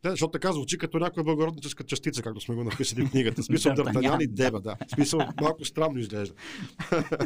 да, защото така звучи като някоя благородническа частица, както сме го написали в книгата. Смисъл Д'Артанян и Деба, да. Смисъл малко странно изглежда.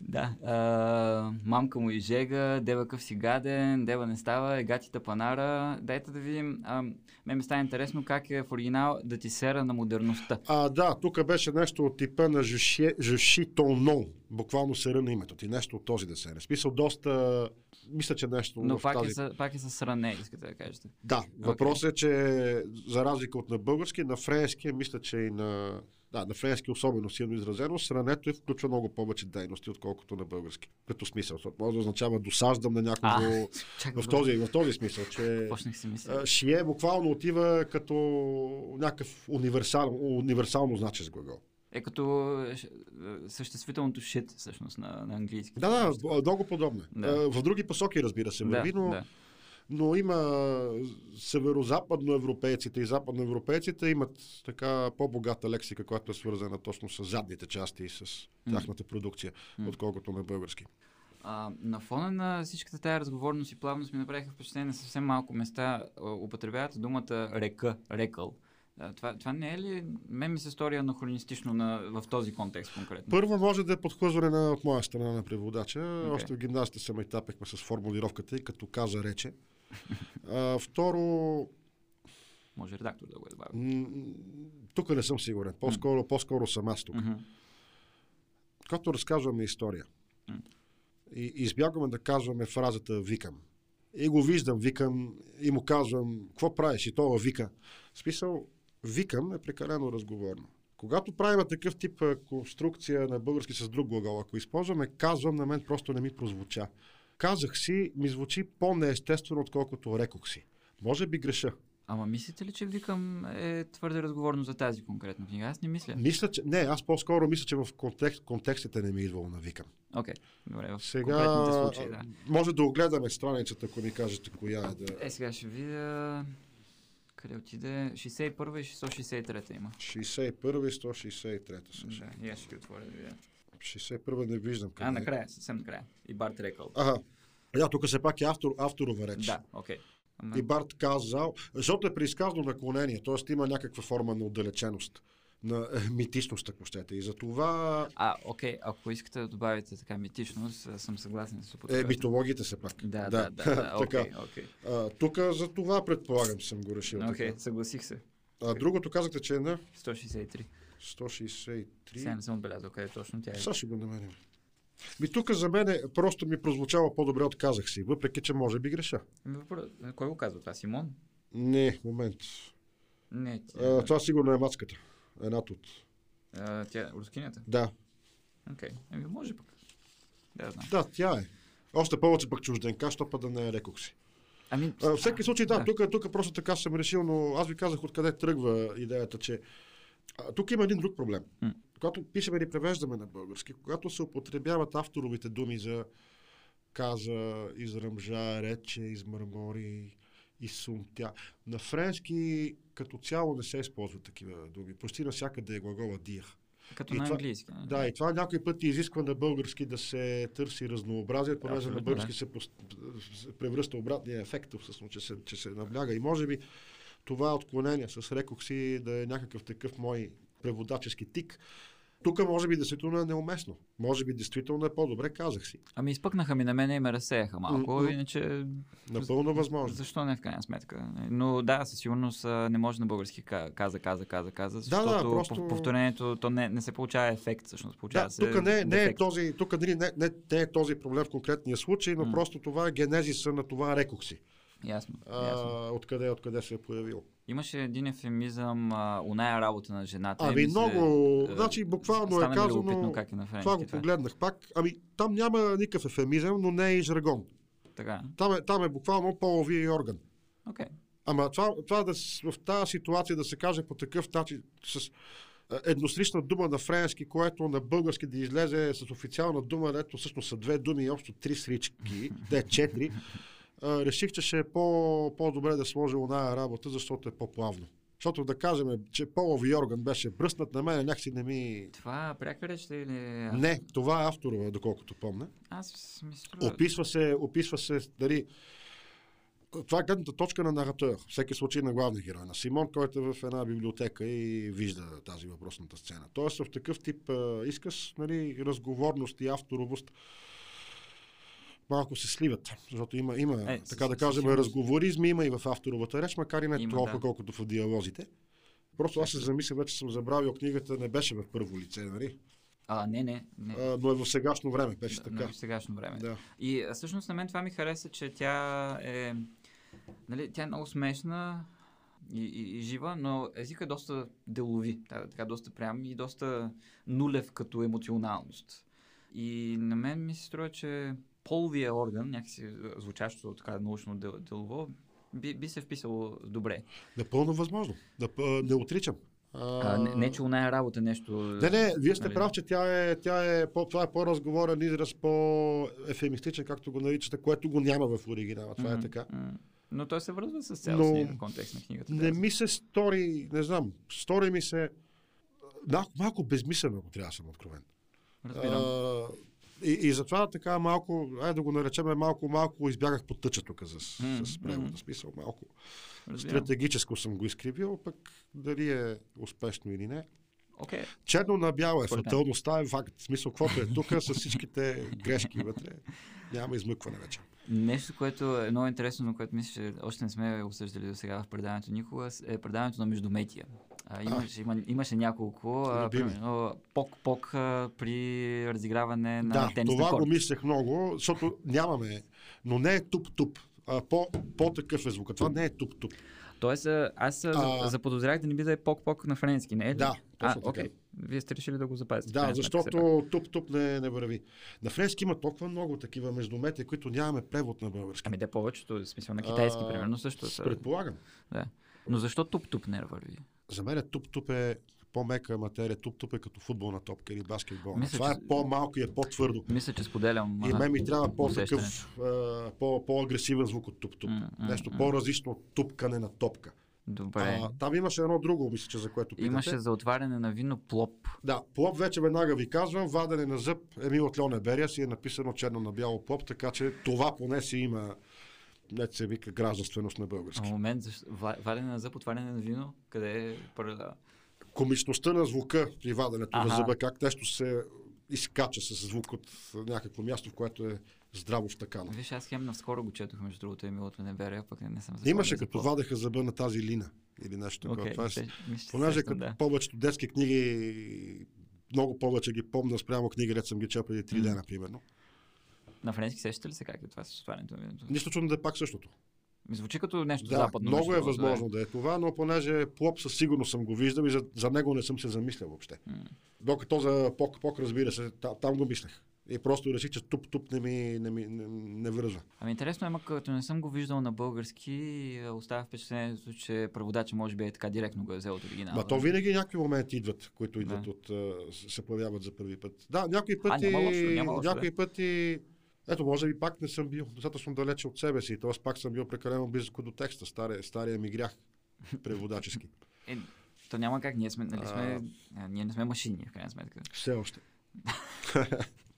Да. А, мамка му и жега, дева къв си гаден, дева не става, егатита панара. Дайте да видим. А, мен ми става интересно как е в оригинал да ти сера на модерността. А, да, тук беше нещо от типа на Жуши, Жуши Тонон. Буквално се на името ти. Нещо от този да се е. Смисъл доста... Мисля, че нещо Но пак, тази... е, с- пак е с ране, искате да кажете. Да, въпросът е, че за разлика от на български, на френски, мисля, че и на... Да, на френски особено силно изразено, срането е включва много повече дейности, отколкото на български. Като смисъл. Може да означава досаждам на някого. А, чакай, в, този, в този смисъл, че си шие буквално отива като някакъв универсал, универсално значещ глагол. Е като е, е, съществителното shit, всъщност, на, на английски. Да, да, много подобно. е. Да. В други посоки, разбира се, върви, да, но, да. Но има северо-западноевропейците и западноевропейците имат така по-богата лексика, която е свързана точно с задните части и с тяхната продукция, отколкото на български. А, на фона на всичката тая разговорност и плавност ми направиха впечатление на съвсем малко места употребяват думата река, рекъл. А, това, това не е ли, мен ми се стори анахронистично на, в този контекст конкретно? Първо може да е подхлъзване на, от моя страна на преводача. Okay. Още в гимназията се ме тапехме с формулировката и като каза рече. А, второ, Може редактор да го е добавил. м, тук не съм сигурен. По-скоро, по-скоро съм аз тук. Мгм. Когато разказваме история и избягваме да казваме фразата викам. И го виждам, викам и му казвам, какво правиш? И това вика. В смисъл, викам е прекалено разговорно. Когато правим такъв тип конструкция на български с друг глагол, ако използваме казвам, на мен просто не ми прозвуча. Казах си, ми звучи по-неестествено, отколкото рекох си. Може би греша. Ама мислите ли, че викам е твърде разговорно за тази конкретна книга? Аз не мисля. Мисля, че... Не, аз по-скоро мисля, че в контекст, контекстите не ми е идвало на викам. Окей, добре, в Сега случаи, да. може да огледаме страницата, ако ми кажете коя е да... Е, сега ще видя... Къде отиде? 61 и 163 има. 61 и 163 също. Да, аз ще ги отворя да видя. 61 не виждам къде А, е. накрая, съвсем накрая. И Барт Рекъл. Ага. Да, тук все пак е автор, авторова реч. Да, окей. Ама- И Барт казал, защото е преизказано наклонение, т.е. има някаква форма на отдалеченост, на е, митичност, ако щете. И за това А, окей, ако искате да добавите така митичност, съм съгласен с е, митологите все пак. Да, да, да, да, така. окей, окей. А, тук за това предполагам съм го решил. Окей, така. съгласих се. А, другото казахте, че е на 163. 163. Сега не съм отбелязал къде точно тя е. Сега ще го намерим. Ми тук за мен е, просто ми прозвучава по-добре от казах си, въпреки че може би греша. Ами, Кой го казва това? Симон? Не, момент. Не, тя, А, това сигурно е мацката. Едната от. а, тя рускинята. Да, Окей, ами може пък. Да, знам. да, тя е. Още повече пък чужденка, що па да не е рекох си. Ами, А, всеки случай, да, Да. тук, тук просто така съм решил, но аз ви казах откъде тръгва идеята, че а, тук има един друг проблем. М. Когато пишеме или превеждаме на български, когато се употребяват авторовите думи за каза, изръмжа, рече, измърмори, изсумтя. На френски като цяло не се използват такива думи. Почти навсякъде е глагола дир. като и на това- английски. нали? Да, и това някой път изисква на български да се търси разнообразие, понеже на български се, пос- се превръща обратния ефект, всъщност, че се, че се набляга. И може би това отклонение с рекох си да е някакъв такъв мой преводачески тик. Тук може би действително е неуместно. Може би действително е по-добре, казах си. Ами изпъкнаха ми на мене и ме разсеяха малко, м. иначе Напълно възможно. защо не в крайна сметка. Но да, със сигурност не може на български ка- каза, каза, каза, каза, да, защото просто- пов- повторението то не, не се получава ефект, всъщност получава Да, се тук не, е- не е този, тук не, не, не, не е този проблем в конкретния случай, но М. просто това е генезиса на това рекох си. Ясно, А, ясно. откъде, откъде се е появил. Имаше един ефемизъм, а, оная работа на жената. Ами и много, а, значи буквално е казано, как е на френски това го погледнах пак, ами там няма никакъв ефемизъм, но не е и жаргон. Така, Там е, там е буквално половия орган. окей. Ама това, това да, в тази ситуация да се каже по такъв начин, с а, еднострична дума на френски, което на български да излезе с официална дума, ето всъщност са две думи и общо три срички, те четири, а, реших, че ще е по, по-добре да сложа оная работа, защото е по-плавно. Защото да кажем, че полови орган беше бръснат на мен, някакси не ми... Това пряка реч ли или... Не, това е авторова, доколкото помня. Аз ми се струва... Описва се, описва се дали, това е гледната точка на наратор, всеки случай на главния герой, на Симон, който е в една библиотека и вижда тази въпросната сцена. Тоест в такъв тип а, изказ, нали, разговорност и авторовост малко се сливат, защото има, има Е, е, така да кажем, разговоризми има и в авторовата реч, макар и не Има, толкова, да. колкото в диалозите. Просто аз се замисля, вече съм забравил, книгата не беше в първо лице, нали? А, не, не, не. А, но е в сегашно време, беше Да, така. на сегашно време. Да. И всъщност на мен това ми хареса, че тя е, нали, тя е много смешна и, и, и жива, но езикът е доста делови, така доста прям и доста нулев като емоционалност. И на мен ми се струва, че половия орган, някакси звучащо така научно дел, делово, би, би се вписало добре. Напълно възможно. Да, п- не отричам. А, не, не, че оная работа нещо... Не, не, вие сте нали, прав, че тя е, тя е по, това е по-разговорен израз, по-ефемистичен, както го наричате, което го няма в оригинала. Това е м, така. м. Но той се връзва с цялостния Но контекст на книгата. Не ми се стори, не знам, стори ми се малко, малко безмислено, ако трябва да съм откровен. Разбирам. А, и, и затова така малко, айде да го наречем, малко, малко избягах по тъча тук с, М, с превода. Смисъл, малко Разбирам. стратегическо съм го изкривил, пък дали е успешно или не. Окей. Черно на бяло е, фаталността е факт. В смисъл, каквото е тук, с всичките грешки вътре, няма измъкване вече. Нещо, което е много интересно, но което мисля, че още не сме обсъждали до сега в предаването никога, е предаването на Междуметия. А, имаше, има, имаше няколко, а, примерно пок-пок а, при разиграване на да, тенис това на го мислех много, защото нямаме, но не е туп-туп. А, по, по-такъв е звука. Това не е туп-туп. Тоест, а, аз а... А- заподозрях да не би да е пок-пок на френски, не е ли? Да, а, точно така. окей. Вие сте решили да го запазите. Да, защото туп-туп не, не върви. На френски има толкова много такива междумети, които нямаме превод на български. Ами те повечето, в смисъл на китайски, А, примерно, също са. Предполагам. Да. Но защо туп-туп не върви? За мен туп-туп е по-мека материя. Туп-туп е като футболна топка или баскетбол. Мисля, Това че- е по-малко и е по-твърдо. Мисля, че споделям. И мен ми трябва по-такъв, по-агресивен звук от туп-туп. М, Нещо по-различно от тупкане на топка. Добре. А, там имаше едно друго, мисля, че за което питате. Имаше за отваряне на вино плоп. Да, плоп вече веднага ви казвам, вадене на зъб Емил от Льоне Берия си е написано черно на бяло плоп, така че това поне си има не се вика гражданственост на В български. момент, защо... ва- валене на зъб, отваряне на вино, къде е първа... Комичността на звука при ваденето на Аха. зъба, как нещо се изкача с звук от някакво място, в което е здраво втакано. Виж, аз хем наскоро го четох, между другото, Емил от Венеберия, пък не, не съм запомнил Имаше като какво. вадеха зъба на тази лина или нещо такова. Окей, Това ще- понеже като да. повечето детски книги много повече ги помня спрямо книги, дето съм ги чел преди три М. дена, примерно. На френски сещате ли се как е това с отварянето на виното? Нищо чудно да е пак същото. Ми звучи като нещо Да, западно. много е между другото, възможно да е това, но понеже плоп със сигурност съм го виждал и за, за него не съм се замислял въобще. М. Докато за пок, пок разбира се, та, там го мислех. И просто реших, че туп-туп не ми не, ми, не, не връзва. Ами интересно е, като не съм го виждал на български, е, оставя впечатлението, че преводача може би е така директно го е взел от оригинала. Ма то винаги някакви моменти идват, които идват Да. от, а, се появяват за първи път. Да, някои пъти, няма лошо, няма лошо, някои пъти, ето, може би пак не съм бил достатъчно далече от себе си, т.е. пак съм бил прекалено близко до текста, стария, стария ми грях преводачески. Е, то няма как, ние сме, нали сме, а, ние не сме машини, в крайна сметка. Все още.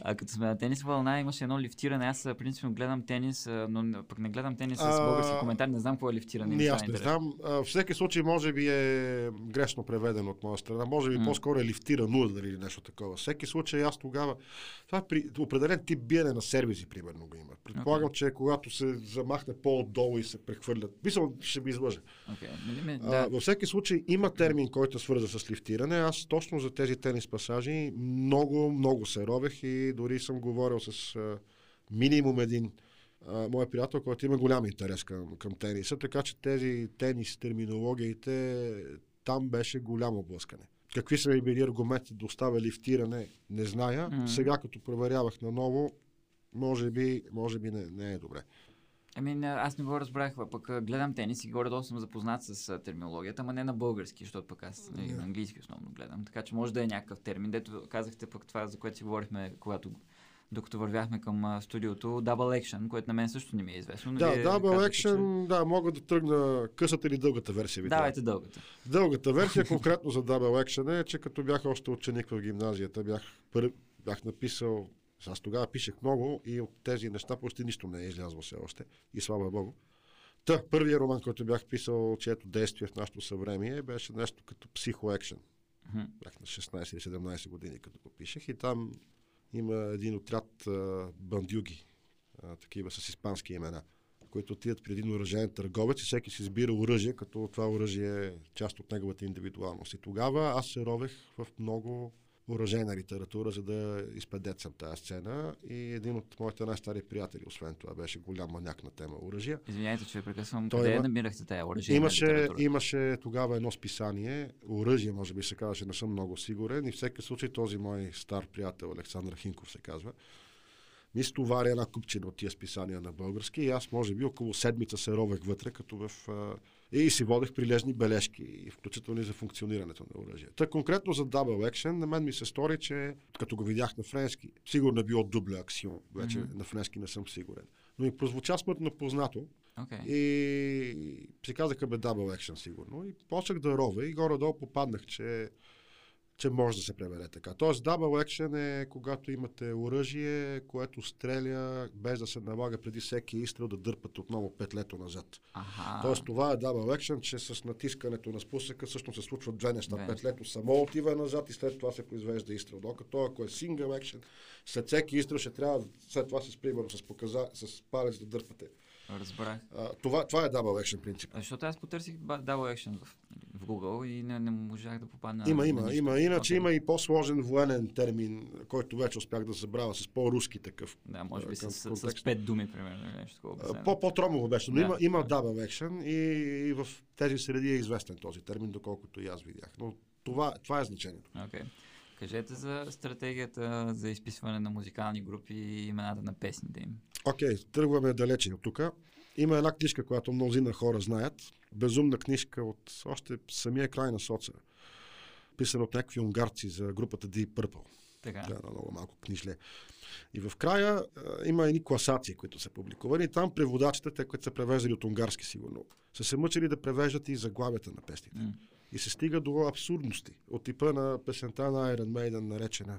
А като сме на тенис вълна, имаше едно лифтиране. Аз принципно гледам тенис, но не- пък не гледам тенис с български коментар. Не знам какво е лифтиране. Ми аз не знам. В всеки случай, може би е грешно преведено от моя страна. Може би по-скоро е лифтирано или нещо такова. Всеки случай, аз тогава. Това е при определен тип биене на сервизи, примерно, го има. Предполагам, че когато се замахне по-отдолу и се прехвърлят. Мисля, ще би излъжа. Нали А, във всеки случай има термин, който е свързан с лифтиране. Аз точно за тези тенис пасажи много, много се ровех и дори съм говорил с а, минимум един а, моят приятел, който има голям интерес към, към тениса, така че тези тенис терминологиите там беше голямо блъскане. Какви са били аргументи да оставя лифтиране, не зная. Mm. Сега, като проверявах наново, може би, може би не, не е добре. Ами, аз не го разбрах, пък гледам тенис и горе-долу съм запознат с терминологията, ама не на български, защото пък аз yeah. Нали, на английски основно гледам. Така че може да е някакъв термин. Дето казахте пък това, за което си говорихме, когато докато вървяхме към студиото, Double Action, което на мен също не ми е известно. Да, Double Action, че... да, мога да тръгна късата или дългата версия. Ви Давайте дългата. Дългата версия, конкретно за Double Action е, че като бях още ученик в гимназията, бях, пър... бях написал, аз тогава пишех много и от тези неща почти нищо не е излязло все още. И слава Богу. Та, първият роман, който бях писал, чието действие в нашето съвремие, беше нещо като психоекшен. Mm-hmm. Бях на 16 или 17 години, като го пишех и там има един отряд а, бандюги, а, такива с испански имена, които отидат при един оръжен търговец и всеки си избира оръжие, като това оръжие е част от неговата индивидуалност. И тогава аз се ровех в много оръжейна литература, за да изпедецам тази сцена. И един от моите най-стари приятели, освен това, беше голям маняк на тема оръжия. Извинявайте, че прекъсвам. Той Къде има... намирахте тази оръжейна имаше, литература? Имаше тогава едно списание, оръжие, може би се казваше, не съм много сигурен. И в всеки случай този мой стар приятел, Александър Хинков се казва, ми стовари една купчина от тия списания на български и аз може би около седмица се ровех вътре, като в... и си водех прилежни бележки, включително и за функционирането на оръжие. Та конкретно за Double Action, на мен ми се стори, че като го видях на френски, сигурно е било дубля аксион, вече mm-hmm. на френски не съм сигурен. Но ми прозвуча смътно познато, Okay. И си казаха бе Double Action сигурно. И почнах да ровя и горе-долу попаднах, че че може да се преведе така. Тоест, double action е когато имате оръжие, което стреля без да се налага преди всеки изстрел да дърпате отново петлето назад. Ага. Тоест, това е double action, че с натискането на спусъка всъщност се случват две неща. Две. Петлето само отива назад и след това се произвежда изстрел. Докато ако е single action, след всеки изстрел ще трябва след това с примерно с, показа, с палец да дърпате Разбрах. А, това, това е Double Action принцип. Защото аз потърсих Double Action в, в Google и не, не можах да попадна. Има, има, на има. Иначе okay. има и по-сложен военен термин, който вече успях да забравя, с по-руски такъв. Да, може би с, с, с, пет думи, примерно, нещо такова. По, по-тромово беше, но да, има, има Double Action и, и в тези среди е известен този термин, доколкото и аз видях. Но това, това е значението. Okay. Кажете за стратегията за изписване на музикални групи и имената на песните им. Окей, okay, тръгваме далече от тук. Има една книжка, която мнозина хора знаят. Безумна книжка от още самия край на соца. Писана от някакви унгарци за групата Deep Purple. Така. Да, много малко книжле. И в края а, има едни класации, които са публикувани. Там преводачите, те, които са превеждали от унгарски сигурно, са се мъчили да превеждат и заглавията на песните. Mm. И се стига до абсурдности. От типа на песента на Iron Maiden, наречена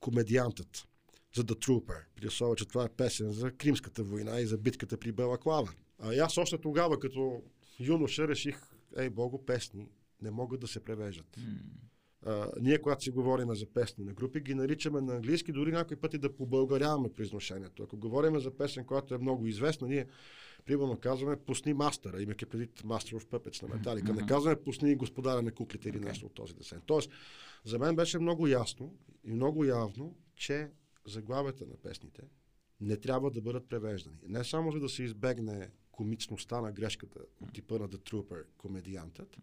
Комедиантът за The Trooper. При условие, че това е песен за Кримската война и за битката при Белаклава. А и аз още тогава, като юноша, реших, ей, бого, песни не могат да се превеждат. Mm. А, ние, когато си говорим за песни на групи, ги наричаме на английски, дори някои пъти да побългаряваме произношението. Ако говорим за песен, която е много известна, ние примерно казваме пусни мастера, имайки предвид Master of Puppets на Металика. Mm-hmm. Не казваме пусни господаря на куклите или okay. нещо от този десен. Тоест, за мен беше много ясно и много явно, че заглавията на песните не трябва да бъдат превеждани. Не само за да се избегне комичността на грешката от типа на The Trooper, комедиантът,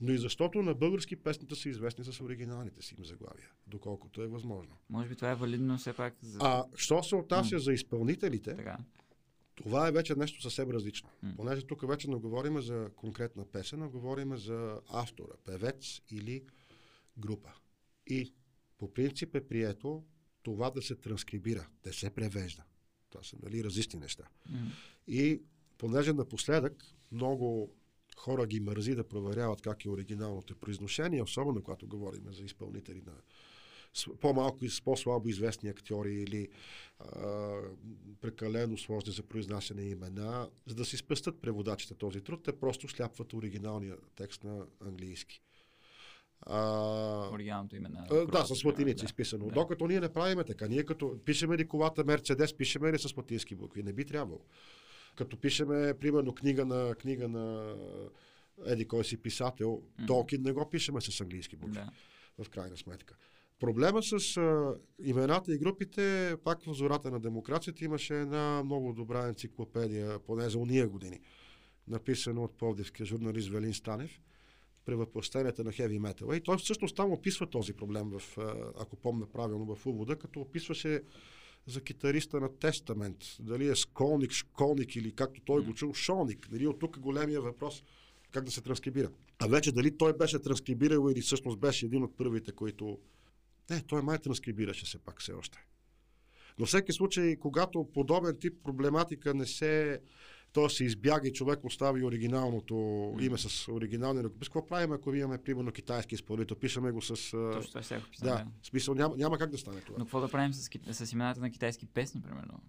но и защото на български песните са известни с оригиналните си им заглавия, доколкото е възможно. Може би това е валидно все пак за... А, що се отнася mm. за изпълнителите, така. това е вече нещо съвсем различно. Mm. Понеже тук вече не говорим за конкретна песен, а говорим за автора, певец или група. И по принцип е прието това да се транскрибира, да се превежда. Това са нали, различни неща. Mm. И понеже напоследък много хора ги мързи да проверяват как е оригиналното произношение, особено когато говорим за изпълнители на по-малко и по-слабо известни актьори или а, прекалено сложни за произнасяне имена, за да си спестят преводачите този труд, те просто сляпват оригиналния текст на английски. А, Оригиналното име на... Да, с латиница да. изписано. Да. Докато ние не правиме така. Ние като пишеме ли колата Мерцедес, пишеме ли с латински букви? Не би трябвало. Като пишеме, примерно, книга на, книга на еди кой си писател, mm-hmm. Толкин не го пишеме с английски букви. Да. В крайна сметка. Проблема с а, имената и групите, пак в зората на демокрацията, имаше една много добра енциклопедия, поне за уния години, написана от повдивския журналист Велин Станев, превъплъщенията на хеви метала. И той всъщност там описва този проблем, в, ако помня правилно, в увода, като описваше за китариста на Тестамент. Дали е сколник, школник или както той го чул, шолник. Дали от тук е големия въпрос как да се транскрибира. А вече дали той беше транскрибирал или всъщност беше един от първите, които... Не, той май транскрибираше се пак все още. Но всеки случай, когато подобен тип проблематика не се то се избяга и човек остави оригиналното mm. име с оригиналния ръкопис. Какво правим, ако имаме, примерно, китайски изпълнител? Пишеме го с... Точно това ще Да, да. смисъл няма, няма как да стане това. Но какво да правим с, с имената на китайски песни, примерно?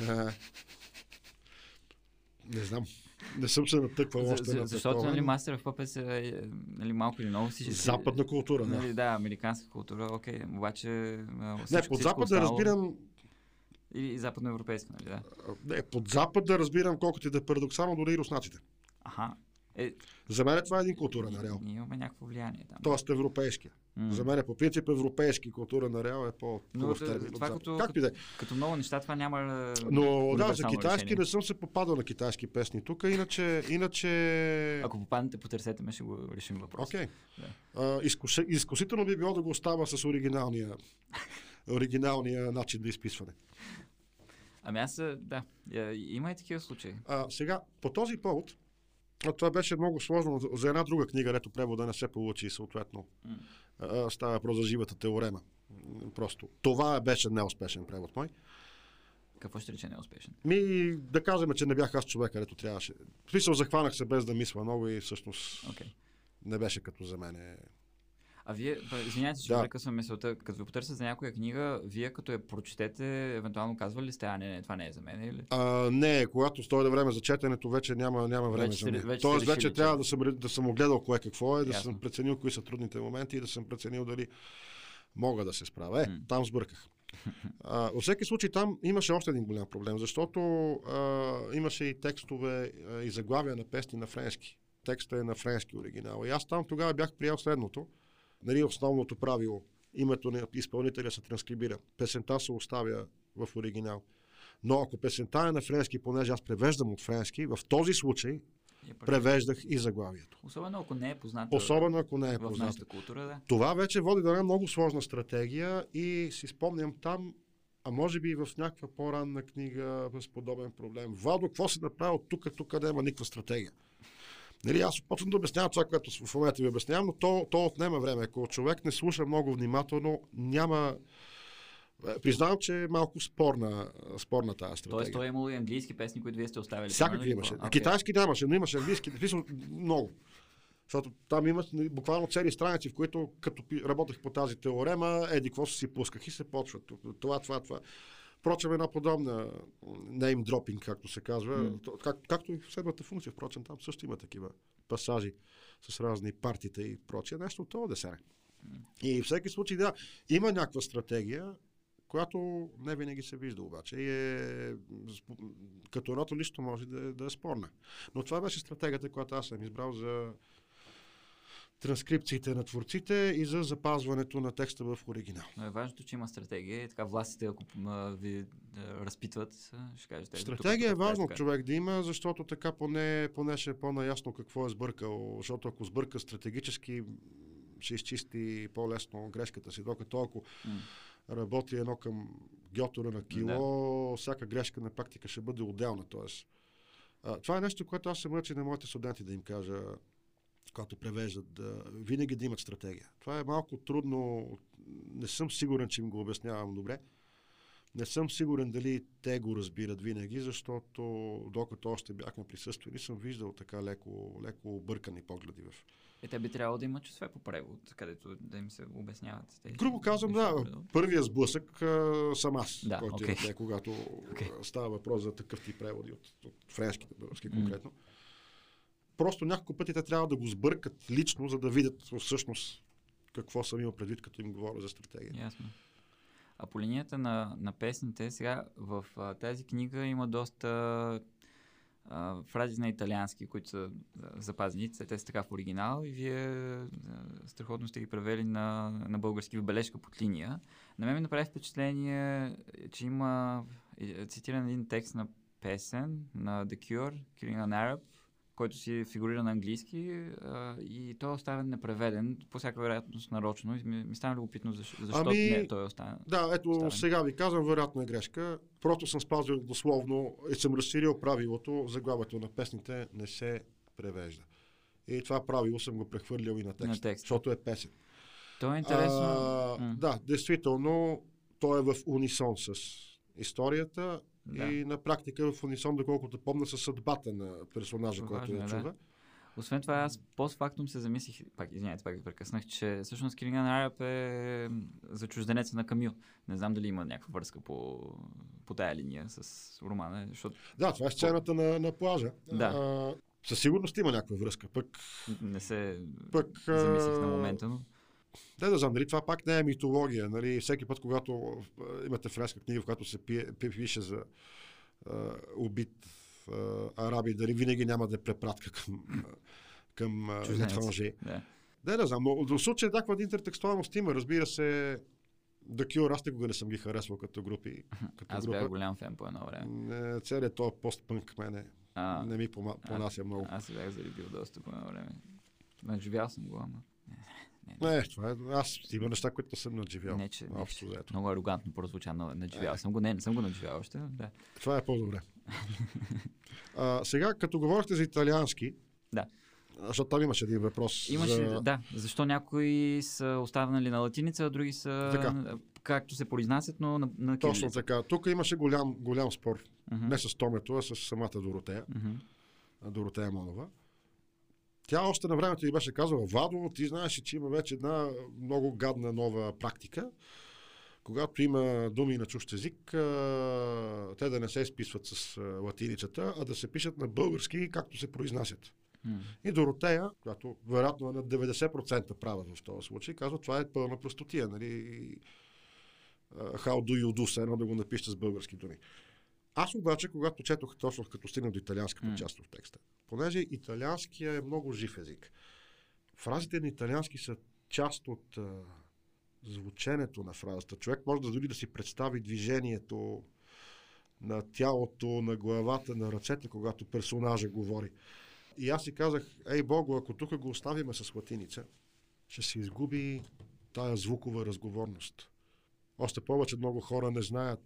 Не знам. Не съм се натъквал още за, на Защото, нали, Мастер в Puppets е нали, малко или много си... Западна култура, нали, да. да, американска култура, окей. Обаче... Не, под Запад да разбирам или западноевропейска, нали? Да. Не, под Запад да разбирам колкото и да е парадоксално, дори и руснаците. Аха. Е, За мен това е един култура на реал. Ние имаме някакво влияние там. Тоест европейски. Mm. За мен по принцип европейски култура на реал е по Но, термин. Това като, как като, като много неща това няма Но да, за китайски решение. не съм се попадал на китайски песни тук, иначе... иначе... Ако попаднете, потърсете ме, ще го решим въпрос. Okay. Да. изкус, изкусително би било да го остава с оригиналния, оригиналния начин на изписване. Ами аз, да, има и такива случаи. А, сега, по този повод, това беше много сложно за една друга книга, ето превода не се получи и съответно. Mm. А, става про за живата теорема. Просто. Това беше неуспешен превод мой. Какво ще рече неуспешен? Ми, да кажем, че не бях аз човек, където трябваше. В смисъл, захванах се без да мисля много и всъщност okay. не беше като за мен а вие, извинявайте, че да. прекъсвам мисълта, като ви потърся за някоя книга, вие като я прочетете, евентуално казвали ли сте, а не, не, това не е за мен или? А, не, когато стоя да време за четенето, вече няма, няма време вече за мен. Вече Тоест, вече решили, трябва че... да съм, да съм огледал кое какво е, да Ясно. съм преценил кои са трудните моменти и да съм преценил дали мога да се справя. Е, mm. там сбърках. А, във всеки случай там имаше още един голям проблем, защото а, имаше и текстове а, и заглавия на песни на френски. Текстът е на френски оригинал. И аз там тогава бях приял следното нали, основното правило. Името на изпълнителя се транскрибира. Песента се оставя в оригинал. Но ако песента е на френски, понеже аз превеждам от френски, в този случай превеждах и заглавието. Особено ако не е познато. Особено ако не е познато. В култура, да. Това вече води до една много сложна стратегия и си спомням там, а може би и в някаква по-ранна книга с подобен проблем. Вадо, какво си направил тук, тук няма никаква стратегия. Нали, аз почвам да обяснявам това, което в момента ви обяснявам, но то, то отнема време. Ако човек не слуша много внимателно, няма... Е, признавам, че е малко спорна, спорна тази стратегия. Тоест, той е имало и английски песни, които вие сте оставили. Всякакви имаше. Okay. Китайски нямаше, но имаше английски. Много. Защото там имат нали, буквално цели страници, в които като работех по тази теорема, еди, какво си пусках и се почват. Това, това, това. Впрочем, една подобна name dropping, както се казва, mm. как, както и в седмата функция, впрочем, там също има такива пасажи с разни партита и прочее, нещо от това десене. Mm. И в всеки случай, да, има някаква стратегия, която не винаги се вижда обаче и е, като едното лично може да, да е спорна. Но това беше стратегията, която аз съм избрал за транскрипциите на творците и за запазването на текста в оригинал. Но е важното, че има стратегия и така властите, ако ви разпитват, ще кажете. Стратегия тук, е важно така. човек да има, защото така поне, поне ще е по-наясно какво е сбъркал, защото ако сбърка стратегически, ще изчисти по-лесно грешката си, докато ако mm. работи едно към геотора на кило, да. всяка грешка на практика ще бъде отделна. Тоест, това е нещо, което аз се мъча на моите студенти да им кажа когато превеждат, да, винаги да имат стратегия. Това е малко трудно, не съм сигурен, че им го обяснявам добре. Не съм сигурен дали те го разбират винаги, защото докато още бяхме присъствали, съм виждал така леко, леко объркани погледи в. И те би трябвало да имат чувстве по превод, където да им се обясняват. Тези Грубо казвам, да. Първия сблъсък а, съм аз, да, който okay. е, когато okay. става въпрос за такъв тип преводи от, от френските български конкретно. Mm просто няколко пъти те трябва да го сбъркат лично, за да видят всъщност какво съм имал предвид, като им говоря за стратегия. Ясно. А по линията на, на песните, сега в а, тази книга има доста а, фрази на италиански, които са а, запазени, те, са така в оригинал и вие а, страхотно сте ги превели на, на български в бележка под линия. На мен ми направи впечатление, че има е, цитиран един текст на песен на The Cure, Killing an Arab, който си фигурира на английски а, и той е оставен непреведен, по всяка вероятност нарочно. И ми, ми стана любопитно защо, защо Ами, не той е оставен. Да, ето Оставен. сега ви казвам, вероятно е грешка. Просто съм спазил дословно и съм разширил правилото, заглавието на песните не се превежда. И това правило съм го прехвърлил и на текста, На текста. защото е песен. То е интересно. А, М. да, действително, той е в унисон с историята Да. и на практика в унисон, доколкото помня, със съдбата на персонажа, който Важно я е, чува. да. Освен това, аз постфактум се замислих, пак, извинявайте, пак ви прекъснах, че всъщност Килинган Араб е за чужденеца на Камил. Не знам дали има някаква връзка по, по тая линия с романа, защото Да, това е сцената на, на плажа. Да. А, със сигурност има някаква връзка. Пък, не се пък замислих на момента, но Не да знам, дали това пак не е митология. Нали? Всеки път, когато а, имате фреска книга, в която се пие, пи- пише за а, убит а, араби, дали винаги няма да е препратка към, а, към а, етранжи. Да. Не, не знам, но в случая някаква интертекстуалност има. Разбира се, The Cure, аз никога не съм ги харесвал като групи. Като Аз група. бях голям фен по едно време. Целият този постпънк мене А, не ми понася много. Аз бях заребил доста по едно време. Надживял съм го, ама. Не, това е, аз има неща, които не съм надживял. Не, че, не, общо взето. много арогантно прозвуча, но надживял съм го. Не, не съм го надживял още. Да. Това е по-добре. а, сега, като говорихте за италиански, Да. защото там имаше един въпрос. Имаше, за... да, защо някои са останали на латиница, а други са Така. както се произнасят, но на, на Точно кирилица. така. Тук имаше голям, голям спор. Мгм. Не с Томето, а с самата Доротея. А, Доротея Монова. Тя още на времето и беше казала, Вадо, ти знаеш, че има вече една много гадна нова практика. Когато има думи на чужд език, те да не се изписват с латиницата, а да се пишат на български, както се произнасят. М. И Доротея, която вероятно е на 90% права в този случай, казва, това е пълна простотия. Нали? How do you do, едно да го напишете с български думи. Аз обаче, когато четох точно като стигна до италианската М. част в текста, понеже италианския е много жив език, фразите на италиански са част от а, звученето на фразата. Човек може да дори да си представи движението на тялото, на главата, на ръцете, когато персонажа говори. И аз си казах, ей Бого, ако тук го оставиме с латиница, ще се изгуби тая звукова разговорност. Още повече много хора не знаят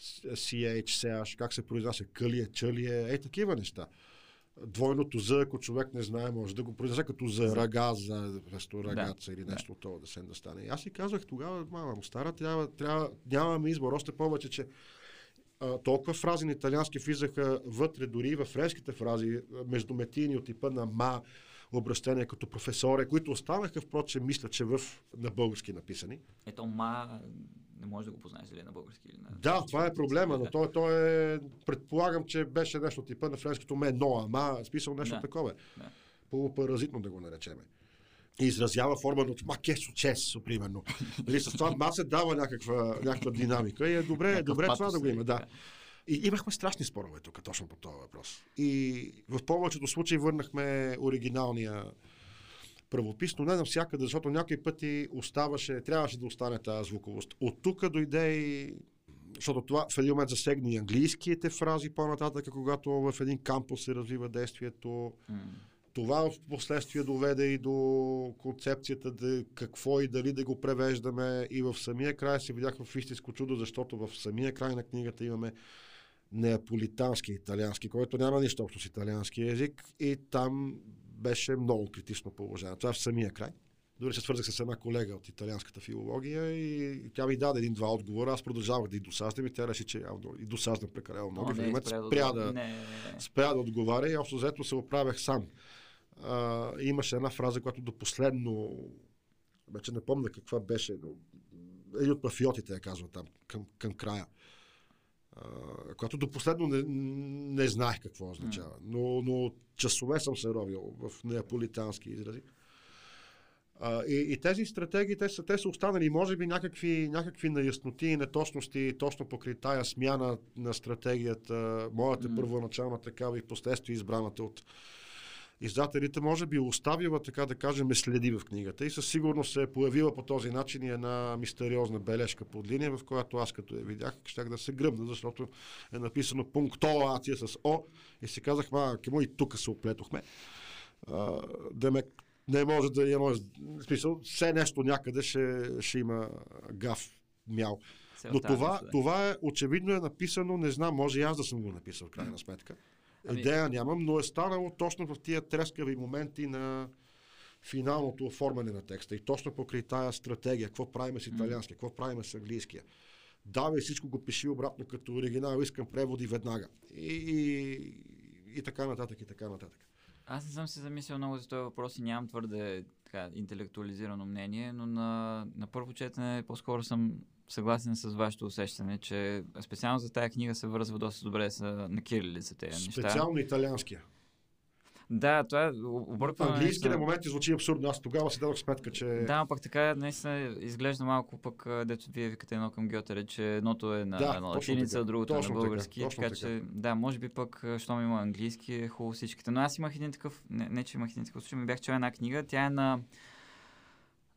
CH, CH, как се произнася кълие, чълие, е такива неща. Двойното за, ако човек не знае, може да го произнесе като за рага, за вместо рагаца или да. нещо от това да се да стане. И аз си казах тогава, мама му стара, трябва, трябва, нямаме избор, още повече, че а, толкова фрази на италиански влизаха вътре, дори и в френските фрази, а, междуметийни от типа на ма, обращения като професоре, които останаха, впрочем, мисля, че в, на български написани. Ето, ма, не може да го познаеш дали е на български или на... Да, това е проблема, но той, той е, предполагам, че беше нещо типа на френското ме но, ама смисъл нещо Да. такова. Да. Полупаразитно да го наречеме. И изразява форма от ма кесо чесо, примерно. Нали, с това ма се дава някаква, някаква динамика и е добре, е Някакъв добре това да го има. нали, Да. И имахме страшни спорове тук точно по този въпрос. И в повечето случаи върнахме оригиналния правопис, но не навсякъде, защото някои пъти оставаше, трябваше да остане тази звуковост. От тук дойде и защото това в един момент засегна и английските фрази по-нататък, когато в един кампус се развива действието. М. Това в последствие доведе и до концепцията да какво и дали да го превеждаме. И в самия край се видях в истинско чудо, защото в самия край на книгата имаме неаполитански италиански, който няма нищо общо с италиански език и там беше много критично положение. Това е в самия край. Дори се свързах с една колега от италианската филология и тя ми даде един-два отговора. Аз продължавах да и досаждам и тя реши, че явно и досаждам прекалено много. О, в момент спря да спря отговаря. да, Не, не, не. спря да отговаря и общо взето се оправях сам. А, имаше една фраза, която до последно, вече не помня каква беше, но един от мафиотите я казва там, към, към края. А, която до последно не, не знаех какво означава. Но, но часове съм се ровил в неаполитански изрази. А, и, и тези стратегии, те са, те са останали, може би, някакви, някакви неясноти и неточности точно покри тая смяна на стратегията, моята mm. първоначална такава и последствие избраната от издателите, може би оставила, така да кажем, следи в книгата и със сигурност се е появила по този начин и една мистериозна бележка под линия, в която аз като я видях, щях да се гръбна, защото е написано пунктуация с О и си казах, ма, кемо и тук се оплетохме. да ме не може да има, смисъл, все нещо някъде ще, ще има гав, мял. Но това, това е, очевидно е написано, не знам, може и аз да съм го написал в крайна сметка. Ами... Идея нямам, но е станало точно в тия трескави моменти на финалното оформяне на текста и точно покрай тая стратегия, какво правим с италиански, какво правим с английския. Давай всичко го пиши обратно като оригинал, искам преводи веднага. И, и, и така нататък, и така нататък. Аз не съм се замислил много за този въпрос и нямам твърде така, интелектуализирано мнение, но на, на първо четене по-скоро съм съгласен с вашето усещане, че специално за тази книга се връзва доста добре с, на кирилица тези неща. Специално италианския. Да, това е объркване. Английски на моменти звучи абсурдно. Аз тогава си дадох сметка, че. Да, пък така наистина изглежда малко пък, дето вие викате едно към Гьотере, че едното е на, да, на латиница, другото е на български. Така, така, така, че, да, може би пък, щом има английски, е хубаво всичките. Но аз имах един такъв, не, не че имах един такъв случай, ми бях чел една книга, тя е на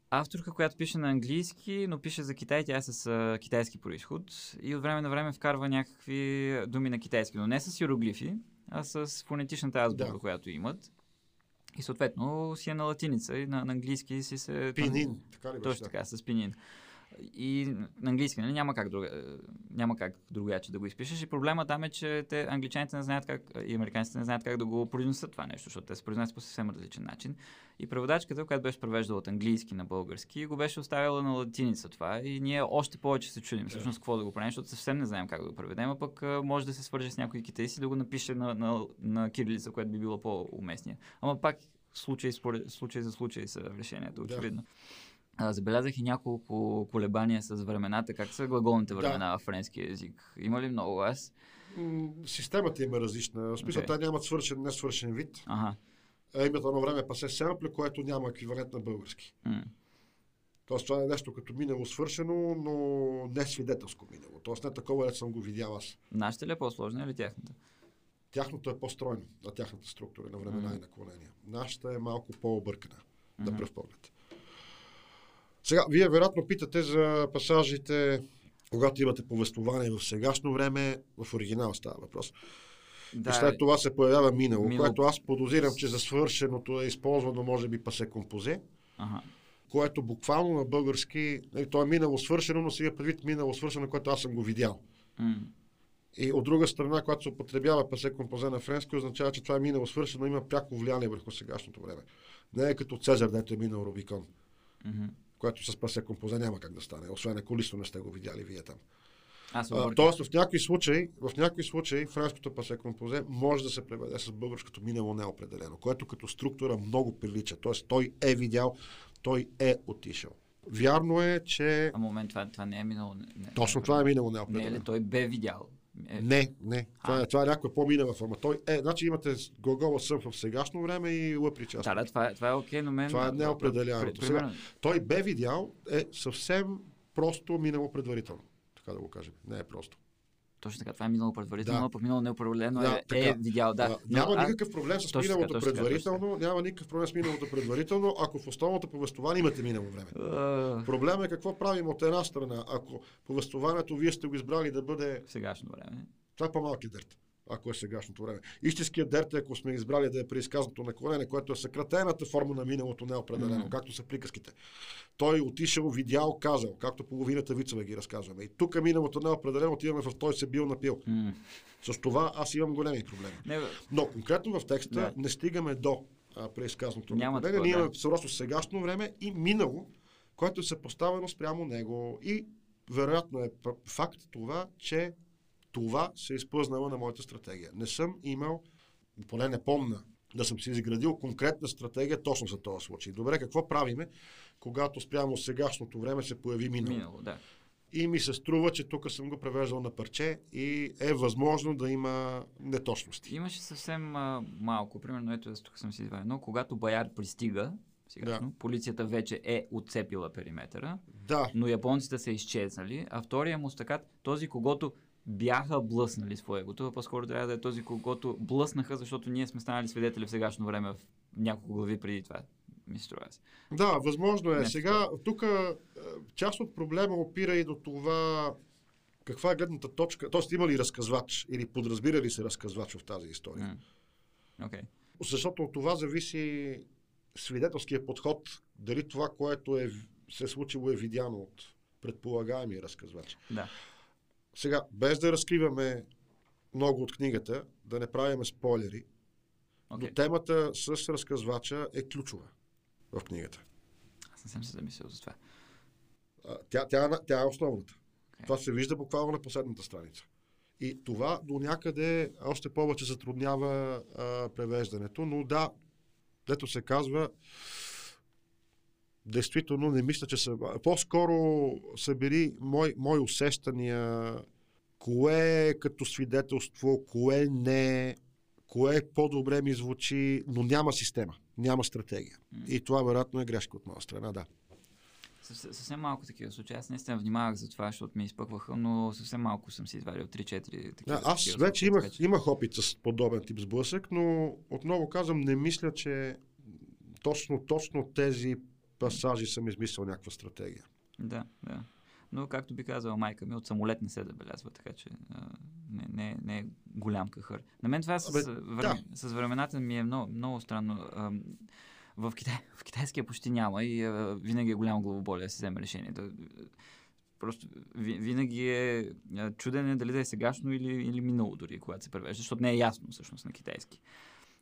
авторка, която пише на английски, но пише за Китай, тя е с а, китайски происход и от време на време вкарва някакви думи на китайски, но не с иероглифи, а с фонетичната азбука, да. която имат. И съответно си е на латиница и на, на английски си се... Пинин, така ли беше? Точно така, с пинин. И на английски, нали? Няма как, друга, няма как другяче да го изпишеш. И проблема там е, че те, англичаните не знаят как, и американците не знаят как да го произнесат това нещо, защото те се произнасят по съвсем различен начин. И преводачката, която беше превеждала от английски на български, го беше оставила на латиница това. И ние още повече се чудим всъщност какво да го правим, защото съвсем не знаем как да го преведем, а пък може да се свърже с някой китайски да го напише на, на, на кирилица, което би било по-уместния. Ама пак случай, според, случай за случай са решението, очевидно. Да. А, забелязах и няколко колебания с времената. Как са глаголните времена да. в френски язик? Има ли много аз? Системата им е различна. В смисъл, okay. те нямат свършен, не свършен вид. Ага. А имат едно време пасе семпле, което няма еквивалент на български. Mm. Тоест, това е нещо като минало свършено, но не свидетелско минало. Тоест, не такова, което съм го видял аз. Нашата ли е по-сложна или тяхната? Тяхното е по-стройно, на тяхната структура, на времена mm. и наклонения. Нашата е малко по-объркана, mm-hmm. на пръв поглед. Сега, вие вероятно питате за пасажите, когато имате повествование в сегашно време, в оригинал става въпрос. Да, и след това се появява минало, минало, което аз подозирам, че за свършеното е използвано, може би, пасе композе. Ага което буквално на български, нали, то е минало свършено, но сега предвид минало свършено, което аз съм го видял. Mm. И от друга страна, когато се употребява пасе композе на френски, означава, че това е минало свършено, има пряко влияние върху сегашното време. Не е като Цезар, дето е минал Рубикон. Mm-hmm което с пасе композе няма как да стане, освен ако лично не сте го видяли вие там. А, тоест в някои случаи, в някои случаи френското пасе композе може да се преведе с българското минало неопределено, което като структура много прилича. Тоест той е видял, той е отишъл. Вярно е, че... А момент, това, това не е минало. Не, Точно това е минало неопределено. Не е ли той бе видял? Е... Не, не. Това, е, това е някаква по-минала форма. Той е, значи имате глагола съм в сегашно време и лъ причастие. Да, да, това е, това е окей, но мен... Това е неопределяното. Сега, той бе видял е съвсем просто минало предварително. Така да го кажем. Не е просто. Точно така, това е минало предварително, да. пък минало неопределено да, е, така, е видял. Да. да. Няма а, никакъв проблем с миналото така, предварително, така, няма никакъв проблем с миналото предварително, ако в основното повествование имате минало време. Uh... Проблемът е какво правим от една страна. Ако повествованието вие сте го избрали да бъде... Сегашно време. Това е по-малки дърт ако е сегашното време. Истинският дерт е, ако сме избрали да е преизказното наклонение, което е съкратената форма на миналото неопределено, mm-hmm. както са приказките. Той отишъл, видял, казал, както половината вицове ги разказваме. И тук миналото неопределено отиваме в той се бил напил. Mm-hmm. С това аз имам големи проблеми. Не, Но конкретно в текста не, не стигаме до преизказното наклонение. Ние имаме просто сегашно време и минало, което е съпоставено спрямо него. И вероятно е факт това, че това се е изпълзнало на моята стратегия. Не съм имал, поне не помна, да съм си изградил конкретна стратегия точно за този случай. Добре, какво правиме, когато спрямо сегашното време се появи минало? Минало, да. И ми се струва, че тук съм го превеждал на парче и е възможно да има неточности. Имаше съвсем а, малко. Примерно, ето тук съм си извадил. Но когато Баяр пристига, Сега, Да. Полицията вече е отцепила периметъра, Да, но японците са изчезнали, а втория му стакат, този, когато бяха блъснали своегото, по-скоро трябва да е този, когато блъснаха, защото ние сме станали свидетели в сегашно време в няколко глави преди това, ми струва се. Да, възможно е. Нещо Сега, тук е, част от проблема опира и до това каква е гледната точка, т.е. има ли разказвач или подразбира ли се разказвач в тази история. М. Окей. Защото от това зависи свидетелския подход, дали това, което е, се е случило е видяно от предполагаемия разказвач. Да. Сега, без да разкриваме много от книгата, да не правиме спойлери, Окей. но темата с разказвача е ключова в книгата. Аз не съм се замислил за това. А, Тя, тя, тя е основната. Окей. Това се вижда буквално на последната страница. И това до някъде още повече затруднява а, превеждането, но да, дето се казва, действително не мисля, че са... По-скоро са били мои, мои усещания, кое е като свидетелство, кое не кое по-добре ми звучи, но няма система, няма стратегия. И това вероятно е грешка от моя страна, да. Съвсем, съвсем малко такива случаи. Аз наистина внимавах за това, защото ми изпъкваха, но съвсем малко съм си извадил 3-4 такива. Да, аз такива вече имах, така че- имах опит с подобен тип сблъсък, но отново казвам, не мисля, че точно, точно тези пасажи съм измислил някаква стратегия. Да, да. Но, както би казала майка ми, от самолет не се забелязва, така че а, не, не, не е голям кахър. На мен това с, Абе, време, с времената ми е много, много странно. А, в, Китай, в китайския почти няма и а, винаги е голямо главоболие да се вземе решение. Да, просто ви, винаги е чудене дали да е сегашно или, или минало дори, когато се превежда, защото не е ясно всъщност на китайски.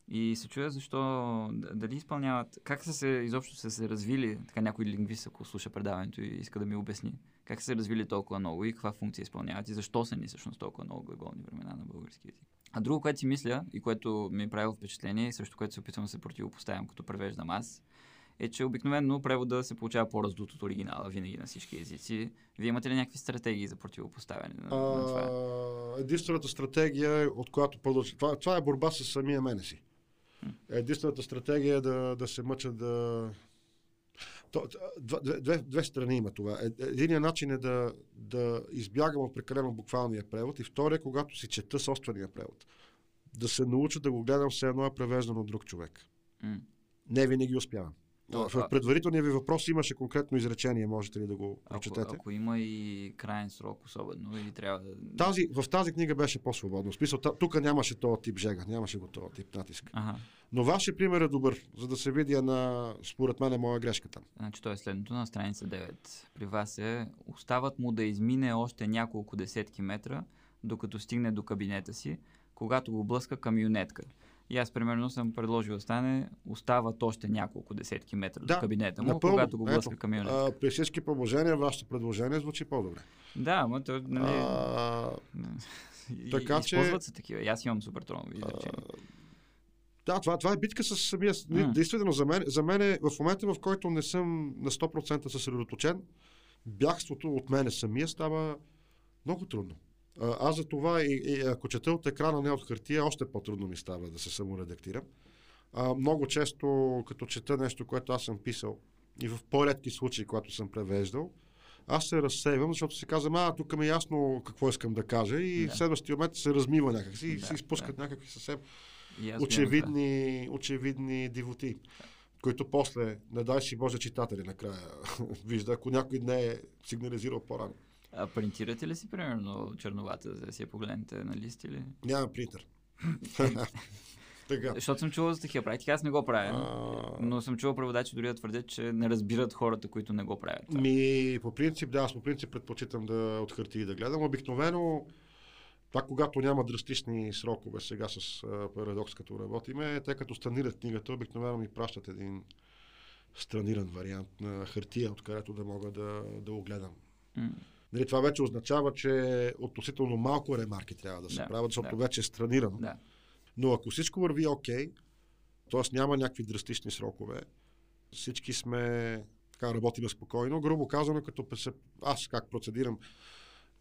И се чуя защо, дали изпълняват, как са се, изобщо са се развили, така някой лингвист, ако слуша предаването и иска да ми обясни, как са се развили толкова много и каква функция изпълняват и защо са ни всъщност толкова много глаголни времена на български език. А друго, което си мисля и което ми е правило впечатление и също което се опитвам да се противопоставям, като превеждам аз, е, че обикновено превода се получава по-раздут от оригинала винаги на всички езици. Вие имате ли някакви стратегии за противопоставяне на, на това? А, единствената стратегия, от която продължи. Това, това е борба с самия мене си. Единствената стратегия е да, да се мъча да. То, две, две, две страни има това. Е- Единият начин е да, да избягам от прекалено буквалния превод и втория, когато си чета собствения превод. Да се науча да го гледам все едно е превеждано от друг човек. М. Не винаги успявам. А, В предварителния ви въпрос имаше конкретно изречение, можете ли да го Ако, прочетете? ако има и крайен срок особено и трябва да... Тази, в тази книга беше по-свободно. В смисъл, тук нямаше този тип жега, нямаше го този тип натиск. Ага. Но вашия пример е добър, за да се видя на, според мен, е моя грешка там. Значи то е следното на страница 9. При вас е, остават му да измине още няколко десетки метра, докато стигне до кабинета си, когато го блъска камионетка. И аз примерно съм предложил да стане, остават още няколко десетки метра до кабинета му, когато го блъска камионетка. а, при всички положения, вашето предложение звучи по-добре. Да, ама то, нали... А, и, така че- използват се такива. И аз имам супер изречения. да, това, това е битка с самия... М. Действително, за мен, за мен е в момента, в който не съм на 100% съсредоточен, бягството от мене самия става много трудно. Аз за това и, и ако чета от екрана, не от хартия, още по-трудно ми става да се саморедактирам. А, много често, като чета нещо, което аз съм писал, и в по-редки случаи, когато съм превеждал, аз се разсейвам, защото си казвам, а, тук ми е ясно какво искам да кажа и Да. в следващия момент се размива някакси и Да, се изпускат някакви съвсем И очевидни, очевидни дивоти, които после, не дай си Боже, читатели накрая вижда, ако някой не е сигнализирал по-рано. А принтирате ли си, примерно, черновата, за да си я погледнете на лист или... Няма принтер. така. Защото съм чувал за такива практики, аз не го правя. А, Но съм чувал преводачи дори да твърдят, че не разбират хората, които не го правят. Ми, по принцип, да, аз по принцип предпочитам да от хартии да гледам. Обикновено, това когато няма драстични срокове сега с а, парадокс, като работиме, те като странират книгата, обикновено ми пращат един страниран вариант на хартия, откъдето да мога да, да го гледам. Нали, това вече означава, че относително малко ремарки трябва да се Да, правят, защото да. вече е странирано. Да. Но ако всичко върви окей, т.е. няма някакви драстични срокове, всички сме, така работиме спокойно, грубо казано, като се, аз как процедирам,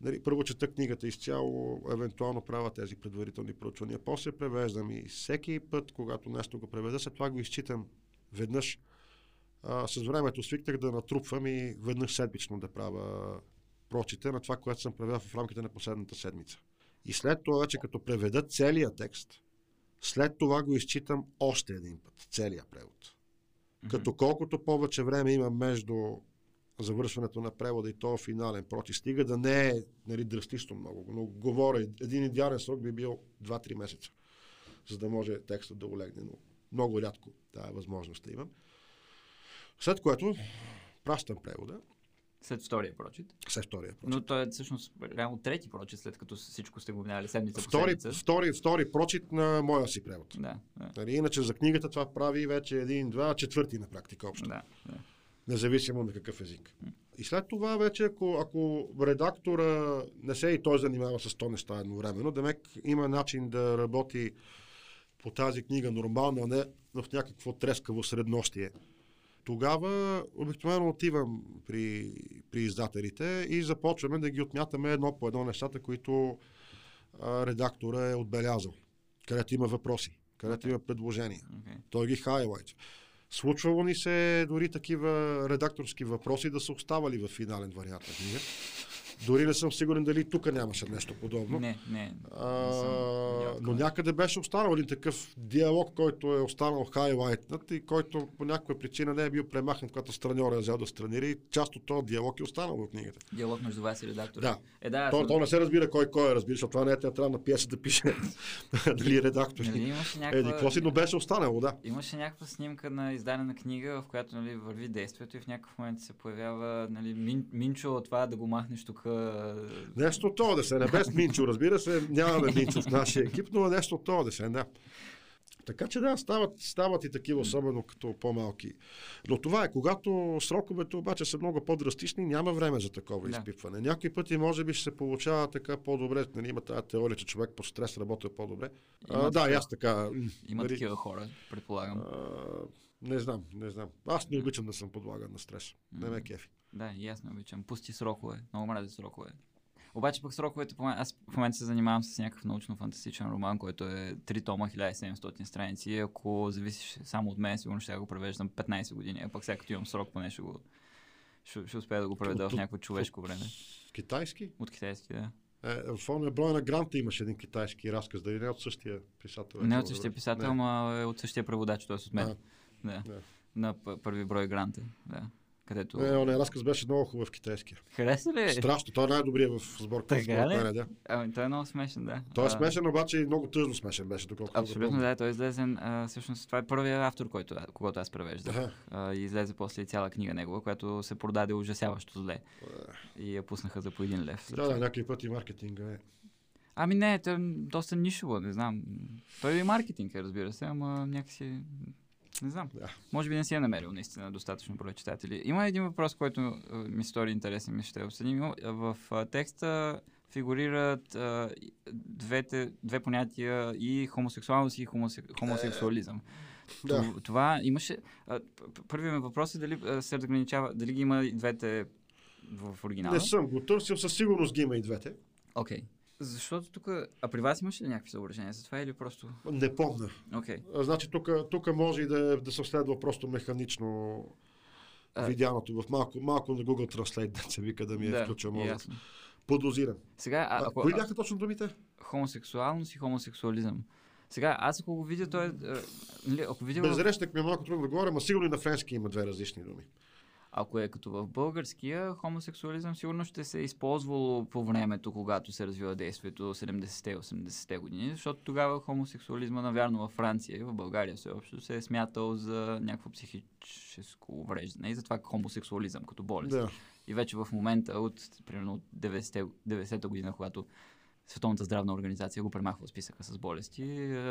нали, първо чета книгата изцяло, евентуално правя тези предварителни проучвания, после превеждам и всеки път, когато нещо го преведа, след това го изчитам веднъж а, с времето свикнах да натрупвам и веднъж седмично да правя прочите на това, което съм правил в рамките на последната седмица. И след това вече като преведа целия текст, след това го изчитам още един път, целия превод. Mm-hmm. Като колкото повече време има между завършването на превода и то финален прочи, стига да не е нали, драстично много, но говоря, един идеален срок би бил 2-3 месеца, за да може текстът да олегне, но много рядко тази възможност да имам. След което пращам превода. След втория прочит. След втория прочит. Но той е всъщност реално трети прочит, след като всичко сте го минали седмица втори, по. Втори, втори прочит на моя си превод. Да, да. Нали, иначе за книгата това прави вече един, два, четвърти на практика общо. Да, да. Независимо на какъв език. И след това вече, ако, ако редактора не се и той занимава с то неща едновременно, Демек има начин да работи по тази книга нормално, а не в някакво трескаво среднощие тогава обикновено отивам при, при издателите и започваме да ги отмятаме едно по едно нещата, които а, редактора е отбелязал, където има въпроси, където има предложения. Okay. Той ги хайлайт. Случвало ни се дори такива редакторски въпроси да са оставали в финален вариант на книга. Дори не съм сигурен дали тук нямаше нещо подобно. Не, не. А, не но някъде беше останал един такъв диалог, който е останал хайлайтнат и който по някаква причина не е бил премахнат, когато страньора е взел да странира и част от този диалог е останал в книгата. Диалог между вас и редактора. Да. Е, да то, съм... то, не се разбира кой кой е, разбира, защото това не е театрална пиеса да пише дали редактор. Нали, имаше някаква... Си, но беше останало, да. Имаше някаква снимка на издадена книга, в която нали, върви действието и в някакъв момент се появява нали, мин, Минчо това да го махнеш тук Нещо от това да се, не без Минчо, разбира се, нямаме Минчо в нашия екип, но нещо от това да се, да. Така че да, стават, стават и такива, особено като по-малки. Но това е, когато сроковете обаче са много по-драстични, няма време за такова да. изпипване. Някои пъти може би ще се получава така по-добре. Нали, има тази теория, че човек по стрес работи по-добре. а, да, аз така. Има нали, такива хора, предполагам. А, не знам, не знам. Аз не обичам да съм подлаган на стрес. Не ме кефи. Да, и аз не обичам. Пусти срокове. Много мразя срокове. Обаче пък сроковете, аз в момента се занимавам с някакъв научно-фантастичен роман, който е 3 тома, 1700 страници ако зависиш само от мен, сигурно ще го превеждам 15 години, а пък сега като имам срок, поне ще го ще, ще успея да го преведа в някакво човешко време. Китайски? От китайски, да. Е, в брой на Гранта имаше един китайски разказ, дали не от същия писател? Не от същия писател, ама е от същия преводач, т.е. от мен. Да. да. На първи брой Гранта, да където... Не, он е разказ беше много хубав китайски. Хареса ли? Страшно, той е най-добрият в сборка. Така ли? Мене, да. Ами, той е много смешен, да. Той е смешен, обаче и много тъжно смешен беше, доколкото. Абсолютно, да, той е излезен. А, всъщност, това е първият автор, който, когато аз превеждах. Да. А, и излезе после и цяла книга негова, която се продаде ужасяващо зле. И я пуснаха за по един лев. Да, да, някакви пъти маркетинга е. Ами не, той е доста нишово, не знам. Той е маркетинг, разбира се, ама някакси не знам. Да. Може би не си е намерил наистина достатъчно брой читатели. Има един въпрос, който ми стори интересен, ми ще обсъдим. В текста фигурират а, двете, две понятия и хомосексуалност и хомосе, хомосексуализъм. Да. Това имаше... А, първият ми въпрос е дали се разграничава, дали ги има и двете в оригинала. Не съм го търсил, със сигурност ги има и двете. Окей. Okay. Защото тук. А при вас имаш ли някакви съображения за това или просто. Не помня. Okay. Значи тук може и да, да се следва просто механично а... видяното в малко, малко на Google Translate, да се вика да ми е да, включва мозък. Подозирам. Сега, а, ако, кои бяха точно думите? Хомосексуалност и хомосексуализъм. Сега, аз ако го видя, той е. Нали, ако видя. Безрещък ми е малко трудно да говоря, но сигурно и на френски има две различни думи. Ако е като в българския, хомосексуализъм сигурно ще се е използвало по времето, когато се развива действието 70-те 80-те години, защото тогава хомосексуализма, навярно във Франция и в България все общо се е смятал за някакво психическо увреждане и затова хомосексуализъм като болест. Да. И вече в момента от, примерно, от 90-та 90 година, когато Световната здравна организация го премахва списъка с болести.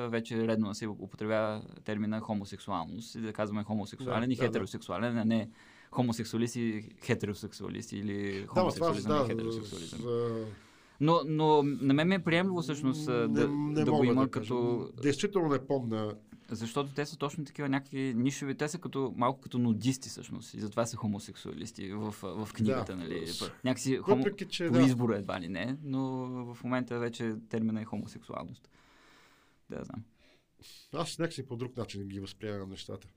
Вече е редно да се употребява термина хомосексуалност и да казваме хомосексуален да, и хетеросексуален, да, а не хомосексуалист и хетеросексуалист или хомосексуализъм да, и хетеросексуализъм. За... Но, но на мен ми е приемливо всъщност не, да, не да го има да като... Действително не помня. Защото те са точно такива някакви нишови, те са като, малко като нудисти всъщност и затова са хомосексуалисти в, в книгата, да. нали? Някакси хомо... Въпреки, че, по да. избора едва ли не, но в момента вече термина е хомосексуалност. Да, знам. Аз някакси по друг начин ги възприемам нещата.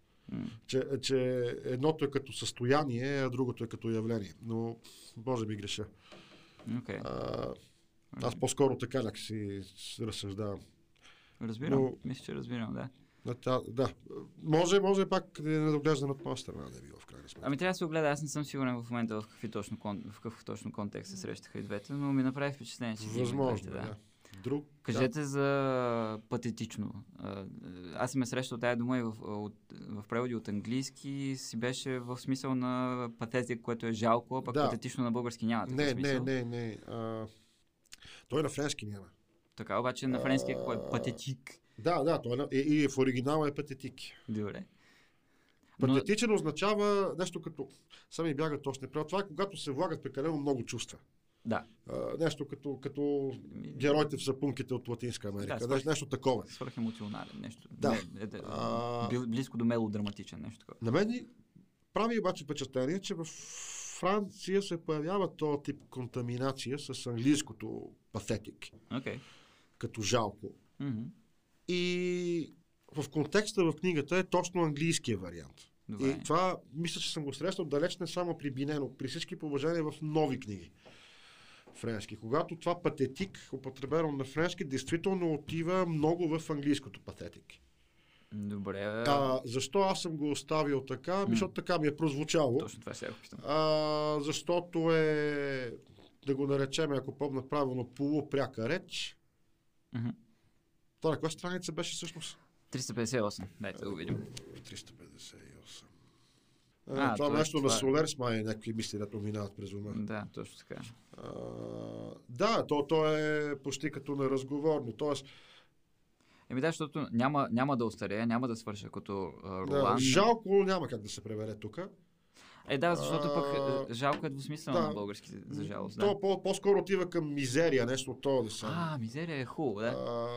Че, че едното е като състояние, а другото е като явление. Но може би греша. Окей. А, аз по-скоро така някакси разсъждавам. Разбирам. но- Мисля, че разбирам, да. Да, да. Може, може пак да не доглеждан от моя страна да е било в крайна сметка. Ами трябва да се огледа, аз не съм сигурен в момента в, какви точно, в какъв точно контекст се срещаха и двете, но ми направи впечатление, че ги Възможно, двете, да. Друг. Кажете за патетично. Аз съм ме срещал тая дума и в, от, в преводи от английски си беше в смисъл на патетик, което е жалко, а пък Да. патетично на български няма Не, не, смисъл. не, не. А, той на френски няма. Така, обаче на френски е какво е? Патетик. Да, да, той е, на- и, и в оригинала е патетик. Добре. Но, Патетичен означава нещо като... Сами бяга точно. Това е когато се влагат прекалено много чувства. Да, А, нещо като, като героите в сапунките от Латинска Америка. Да, Да, нещо, такова. свърхемоционален, нещо. Да. Не, е, е, А- близко до мелодраматичен, нещо такова. На мен прави обаче впечатление, че в Франция се появява този тип контаминация с английското патетик, Окей. като жалко. Мгм. И в контекста в книгата е точно английския вариант. Добре. И това, мисля, че съм го срещал далеч не само при Бинено, при всички положения в нови книги френски. Когато това патетик, употребено на френски, действително отива много в английското патетик. Добре. А, защо аз съм го оставил така? Ами, защото така ми е прозвучало. Точно това ще го питам. А, защото е, да го наречем, ако помня правилно, полупряка реч. Мгм. Това на коя страница беше всъщност? 358. Дайте да го видим. 358. А, това т.е. нещо на е- Солерс май е някакви мисли, да минават през ума. Да, точно така. А, да, то, то е почти като на разговорно. Тоест, Еми да, защото няма, няма да остарее, няма да свърша като а, да, Ролан. жалко няма как да се преведе тук. Е, да, защото А, пък е, жалко е двусмислено да. на български, за жалост. То Да. по, по-скоро отива към мизерия, нещо от това да са. А, мизерия е хубаво, да. А,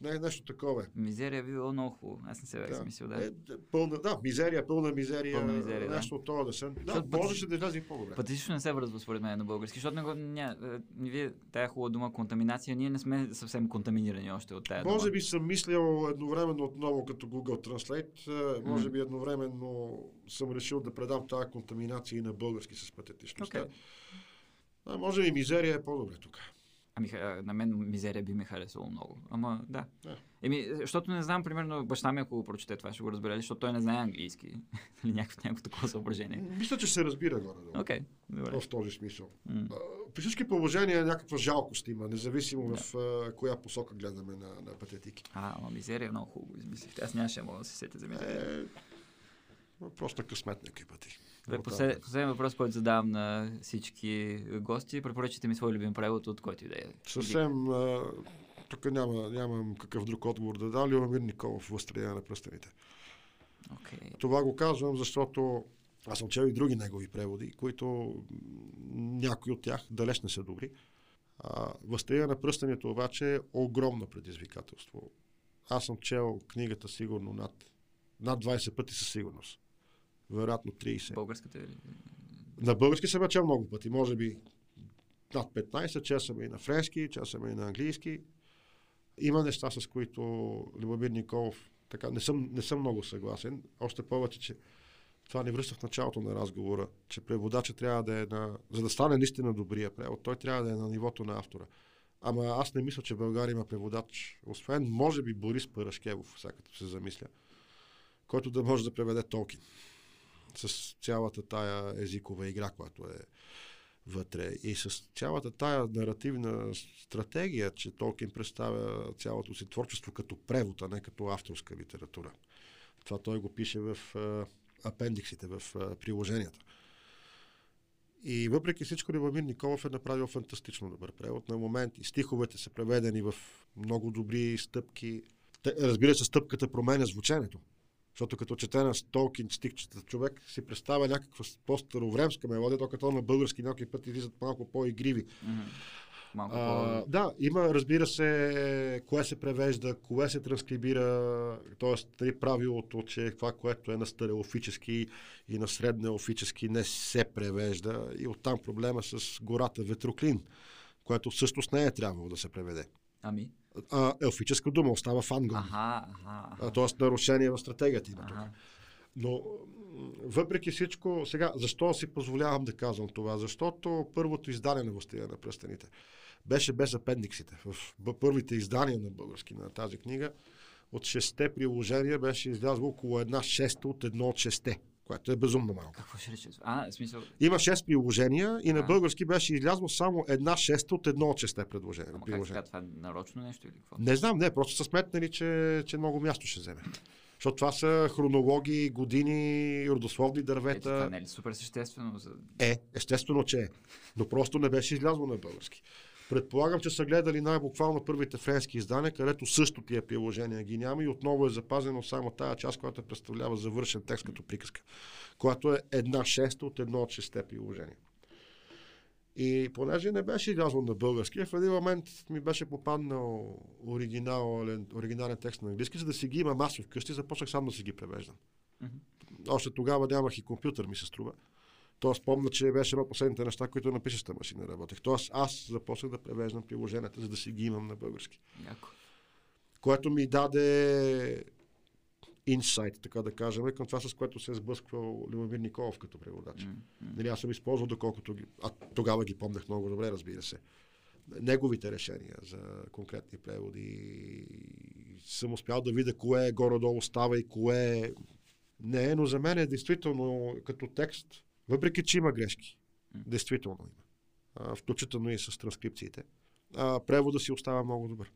не, нещо такова. е. Мизерия би било много хубаво. Аз не се бях замислил, да. Е, пълна, да, мизерия, пълна мизерия. Пълна мизерия, да. нещо от това да са. Да, Защото можеше да излезе по-добре. Патетично не се връзва според мен на български, защото не го, ня, е, вие тая хубава дума контаминация, ние не сме съвсем контаминирани още от тая Може дума. би съм мислил едновременно отново като Google Translate, е, може би едновременно съм решил да предам тази контаминация и на български с патетичността. Окей. А, може би мизерия е по-добре тук. Ами, на мен мизерия би ми харесало много. Ама, да. Да. Еми, защото не знам, примерно, баща ми, ако го прочете това, ще го разбере, защото той не знае английски. Или някакво, някакво такова съображение. Мисля, че се разбира горе Окей, добре. в този смисъл. А, При всички положения някаква жалкост има, независимо в а, коя посока гледаме на, на патетики. А, ама мизерия е много хубаво, измислихте. Аз нямаше да мога да се сетя за мизерия. Е, въпрос на късмет някакви пъти. Добре, послед, последен въпрос, който задавам на всички гости. Препоръчайте ми свой любим превод от който и да е. Съвсем, тук няма, нямам какъв друг отговор да дам. Любомир Николов, Възстроение на пръстените. Окей. Това го казвам, защото аз съм чел и други негови преводи, които някои от тях далеч не са добри. Възстроение на пръстенето обаче е огромно предизвикателство. Аз съм чел книгата сигурно над, над 20 пъти със сигурност. Вероятно 30. Българската е ли? На български съм чел много пъти, може би над 15, чел съм и на френски, чел съм и на английски. Има неща, с които Любомир Николов, така, не съм, не съм много съгласен. Още повече, че това ни връща в началото на разговора, че преводача трябва да е на... За да стане наистина добрия превод, той трябва да е на нивото на автора. Ама аз не мисля, че България има преводач, освен, може би, Борис Парашкевов, сега като се замисля, който да може да преведе Толкин с цялата тая езикова игра, която е вътре и с цялата тая наративна стратегия, че Толкин представя цялото си творчество като превод, а не като авторска литература. Това той го пише в апендиксите, в приложенията. И въпреки всичко, Любомир Николов е направил фантастично добър превод. На момент и стиховете са преведени в много добри стъпки. Разбира се, стъпката променя звученето. Защото като чете на Толкин стихчета, човек си представя някаква по-старовремска мелодия, докато на български някакви пъти излизат малко по-игриви. Малко А, да, има, разбира се, кое се превежда, кое се транскрибира, т.е. Правилото, че това, което е на стереофически и на среднеофически не се превежда и оттам проблема с гората Ветроклин, което всъщност не е трябвало да се преведе. Ами? А, елфическа дума остава фангъл. Аха, аха, аха. Тоест нарушение в стратегията има тук. Ага. Но въпреки всичко, сега, защо си позволявам да казвам това? Защото първото издание на Властелина на пръстените беше без апендиксите. В първите издания на български на тази книга от шесте приложения беше излязло около една шеста от едно от шесте, което е безумно малко. Какво ще рече? А, в смисъл, Има 6 приложения и на А. български беше излязло само една шеста от едно от шесте предложения. ама как така, това е нарочно нещо или какво? Не знам, не, просто са сметнали, че, че много място ще вземе. Защото това са хронологии, години, родословни Ето, това дървета. не е ли супер съществено? За... Е, естествено, че е. Но просто не беше излязло на български. Предполагам, че са гледали най-буквално първите френски издания, където също тия приложения ги няма и отново е запазено само тая част, която представлява завършен текст като приказка, която е една шеста от едно от шесте приложения. И понеже не беше излязло на български, в един момент ми беше попаднал оригинален, оригинален текст на английски, за да си ги имам аз вкъщи, започнах сам да си ги превеждам. Мгм. Още тогава нямах и компютър, ми се струва. Тоест, помня, че беше едно от последните неща, които на пишеща машина работех. Тоест, аз започнах да превеждам приложенията, за да си ги имам на български. Яко. Което ми даде инсайт, така да кажем, към това, с което се е сблъсквал Любомир Николов като преводач. М. Нали, аз съм използвал, доколкото ги... А тогава ги помнях много добре, разбира се. Неговите решения за конкретни преводи съм успял да видя кое е горе-долу става и кое не е, но за мен е действително като текст, въпреки че има грешки, действително има. А, включително и с транскрипциите. А, превода си остава много добър.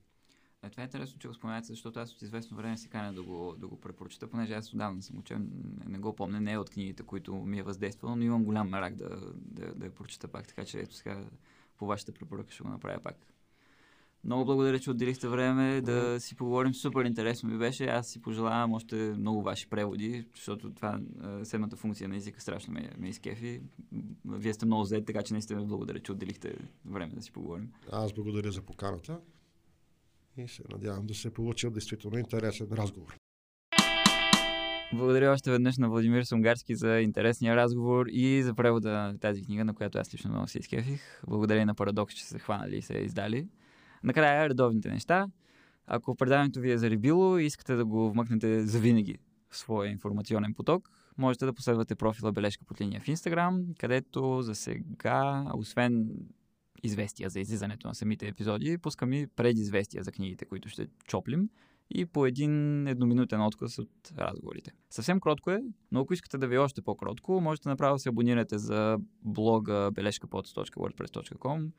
Е, това е интересно, че го споменате, защото аз от известно време си каня да го, да го препоръчета, понеже аз отдавна съм учен, не, не го помня, не е от книгите, които ми е въздействало, но имам голям мерак да, да, да я прочета пак, така че ето сега по вашата препоръка ще го направя пак. Много благодаря, че отделихте време да си поговорим. Супер интересно ми беше. Аз си пожелавам още много ваши преводи, защото това е, седмата функция на езика страшно ме, ме изкефи. Вие сте много зает, така че наистина ви благодаря, че отделихте време да си поговорим. Аз благодаря за поканата и се надявам да се е получил действително интересен разговор. Благодаря още веднъж на Владимир Сунгарски за интересния разговор и за превода на тази книга, на която аз лично много се изкефих. Благодаря и на Парадокс, че се хванали и се издали. Накрая редовните неща. Ако предаването ви е заребило и искате да го вмъкнете завинаги в своя информационен поток, можете да последвате профила Бележка под линия в Instagram, където за сега, освен известия за излизането на самите епизоди, пускам и предизвестия за книгите, които ще чоплим и по един едноминутен отказ от разговорите. Съвсем кротко е, но ако искате да ви е още по-кротко, можете направо да се абонирате за блога бележкапод.wordpress.com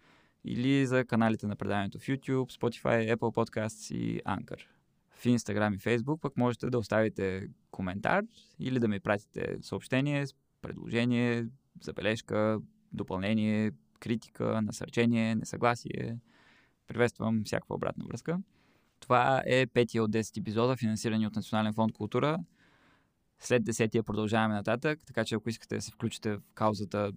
или за каналите на предаването в YouTube, Spotify, Apple Podcasts и Anchor. В Instagram и Facebook пък можете да оставите коментар или да ми пратите съобщение предложение, забележка, допълнение, критика, насърчение, несъгласие. Приветствам всякаква обратна връзка. Това е петия от 10 епизода, финансирани от Национален фонд култура. След десетия продължаваме нататък, така че ако искате да се включите в каузата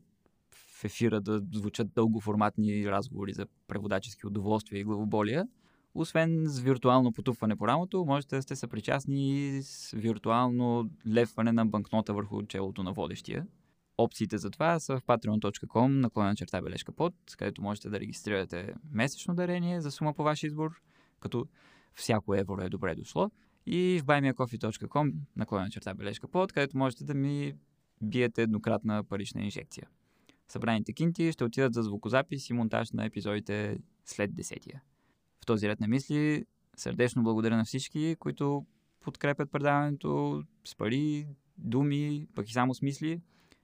в ефира да звучат дългоформатни разговори за преводачески удоволствия и главоболия, освен с виртуално потупване по рамото, можете да сте съпричастни и с виртуално лепване на банкнота върху челото на водещия. Опциите за това са в patreon.com наклона черта бележка под, където можете да регистрирате месечно дарение за сума по ваш избор, като всяко евро е добре дошло. И в buymeacoffee.com наклона черта бележка под, където можете да ми биете еднократна парична инжекция. Събраните кинти ще отидат за звукозапис и монтаж на епизодите след десетия. В този ред на мисли сърдечно благодаря на всички, които подкрепят предаването с пари, думи, пък и само с мисли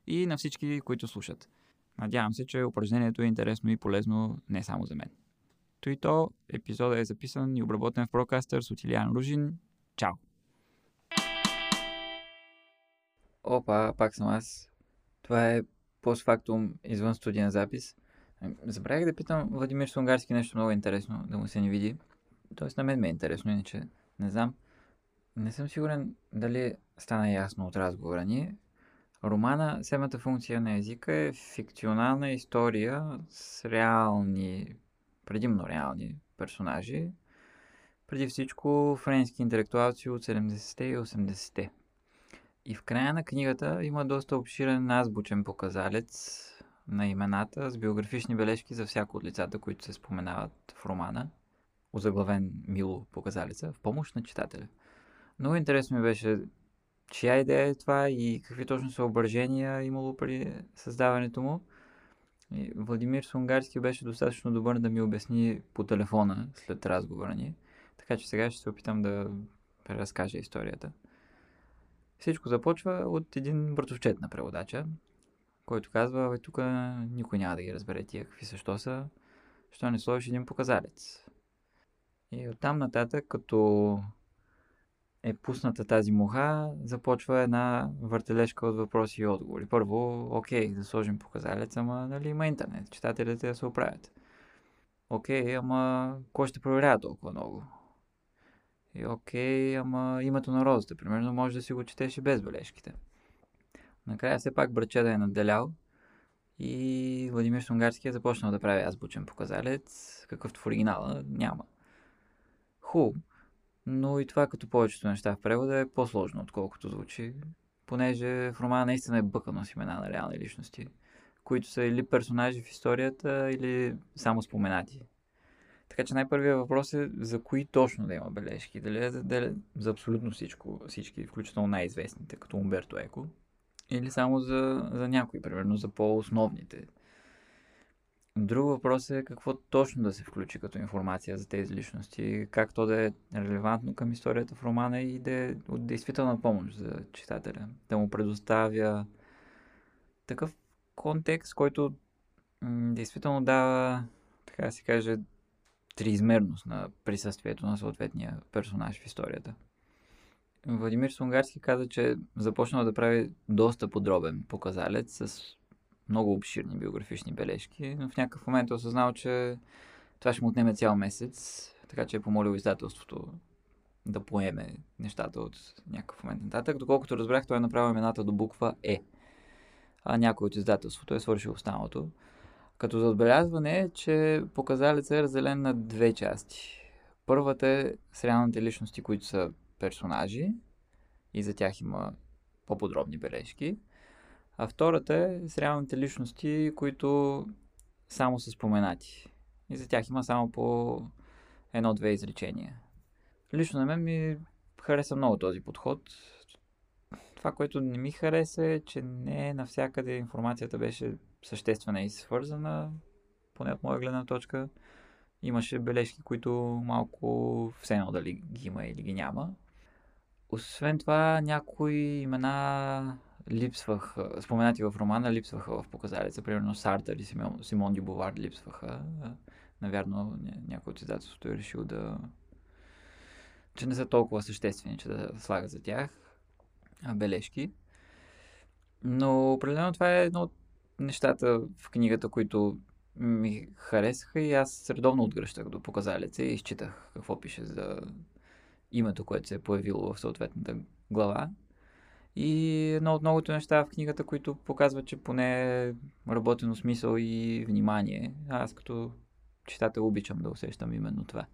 и на всички, които слушат. Надявам се, че упражнението е интересно и полезно не само за мен. То и то, епизодът е записан и обработен в Procasters с Отилиан Ружин. Чао! Опа, пак съм аз. Това е постфактум извън студиен запис. Забравих да питам Владимир Сунгарски нещо много интересно, да му се не види. Тоест на мен ме е интересно, иначе не знам. Не съм сигурен дали стана ясно от разговора ни. Романа Седмата функция на езика е фикционална история с реални, предимно реални персонажи. Преди всичко френски интелектуалци от 70-те и 80-те. И в края на книгата има доста обширен азбучен показалец на имената с биографични бележки за всяко от лицата, които се споменават в романа, озаглавен Мило показалица в помощ на читателя. Много интересно ми беше чия идея е това и какви точно съображения имало при създаването му. И Владимир Сунгарски беше достатъчно добър да ми обясни по телефона след разговора ни, така че сега ще се опитам да преразкажа историята. Всичко започва от един братовчет на преводача, който казва, бе, тук никой няма да ги разбере тия какви също са, що не сложиш един показалец. И оттам нататък, като е пусната тази муха, започва една въртележка от въпроси и отговори. Първо, окей, да сложим показалец, ама нали има интернет, читателите да се оправят. Окей, ама кой ще проверява толкова много? И окей, ама името на розата, примерно, може да си го четеш и без бележките. Накрая все пак да е надделял и Владимир Сунгарски е започнал да прави азбучен показалец, какъвто в оригинала няма. Хубаво. Но и това, като повечето неща в превода, е по-сложно, отколкото звучи, понеже в романа наистина е бъкано с имена на реални личности, които са или персонажи в историята, или само споменати. Така че най-първият въпрос е за кои точно да има бележки. Дали е за, дали, за абсолютно всичко, всички, включително най-известните, като Умберто Еко, или само за, за някои, примерно за по-основните. Друг въпрос е какво точно да се включи като информация за тези личности, как то да е релевантно към историята в романа и да е от действителна помощ за читателя. Да му предоставя такъв контекст, който м- действително дава, така да се каже, триизмерност на присъствието на съответния персонаж в историята. Владимир Сунгарски каза, че започнал да прави доста подробен показалец с много обширни биографични бележки, но в някакъв момент е осъзнал, че това ще му отнеме цял месец, така че е помолил издателството да поеме нещата от някакъв момент нататък. Доколкото разбрах, той е направил имената до буква Е. А някой от издателството е свършил останалото. Като за отбелязване е, че показалецът е разделен на две части. Първата е с реалните личности, които са персонажи и за тях има по-подробни бележки. А втората е с реалните личности, които само са споменати. И за тях има само по едно-две изречения. Лично на мен ми хареса много този подход. Това, което не ми хареса е, че не навсякъде информацията беше съществена и свързана, поне от моя гледна точка. Имаше бележки, които малко все едно дали ги има или ги няма. Освен това, някои имена липсвах, споменати в романа, липсваха в показалица. Примерно Сартър и Симон, Симон Дюбовар липсваха. Навярно някой от издателството е решил да... че не са толкова съществени, че да слага за тях бележки. Но определено това е едно от нещата в книгата, които ми харесаха и аз редовно отгръщах до показалица и изчитах какво пише за името, което се е появило в съответната глава. И едно от многото неща в книгата, които показват, че поне е работено смисъл и внимание. Аз като читател обичам да усещам именно това.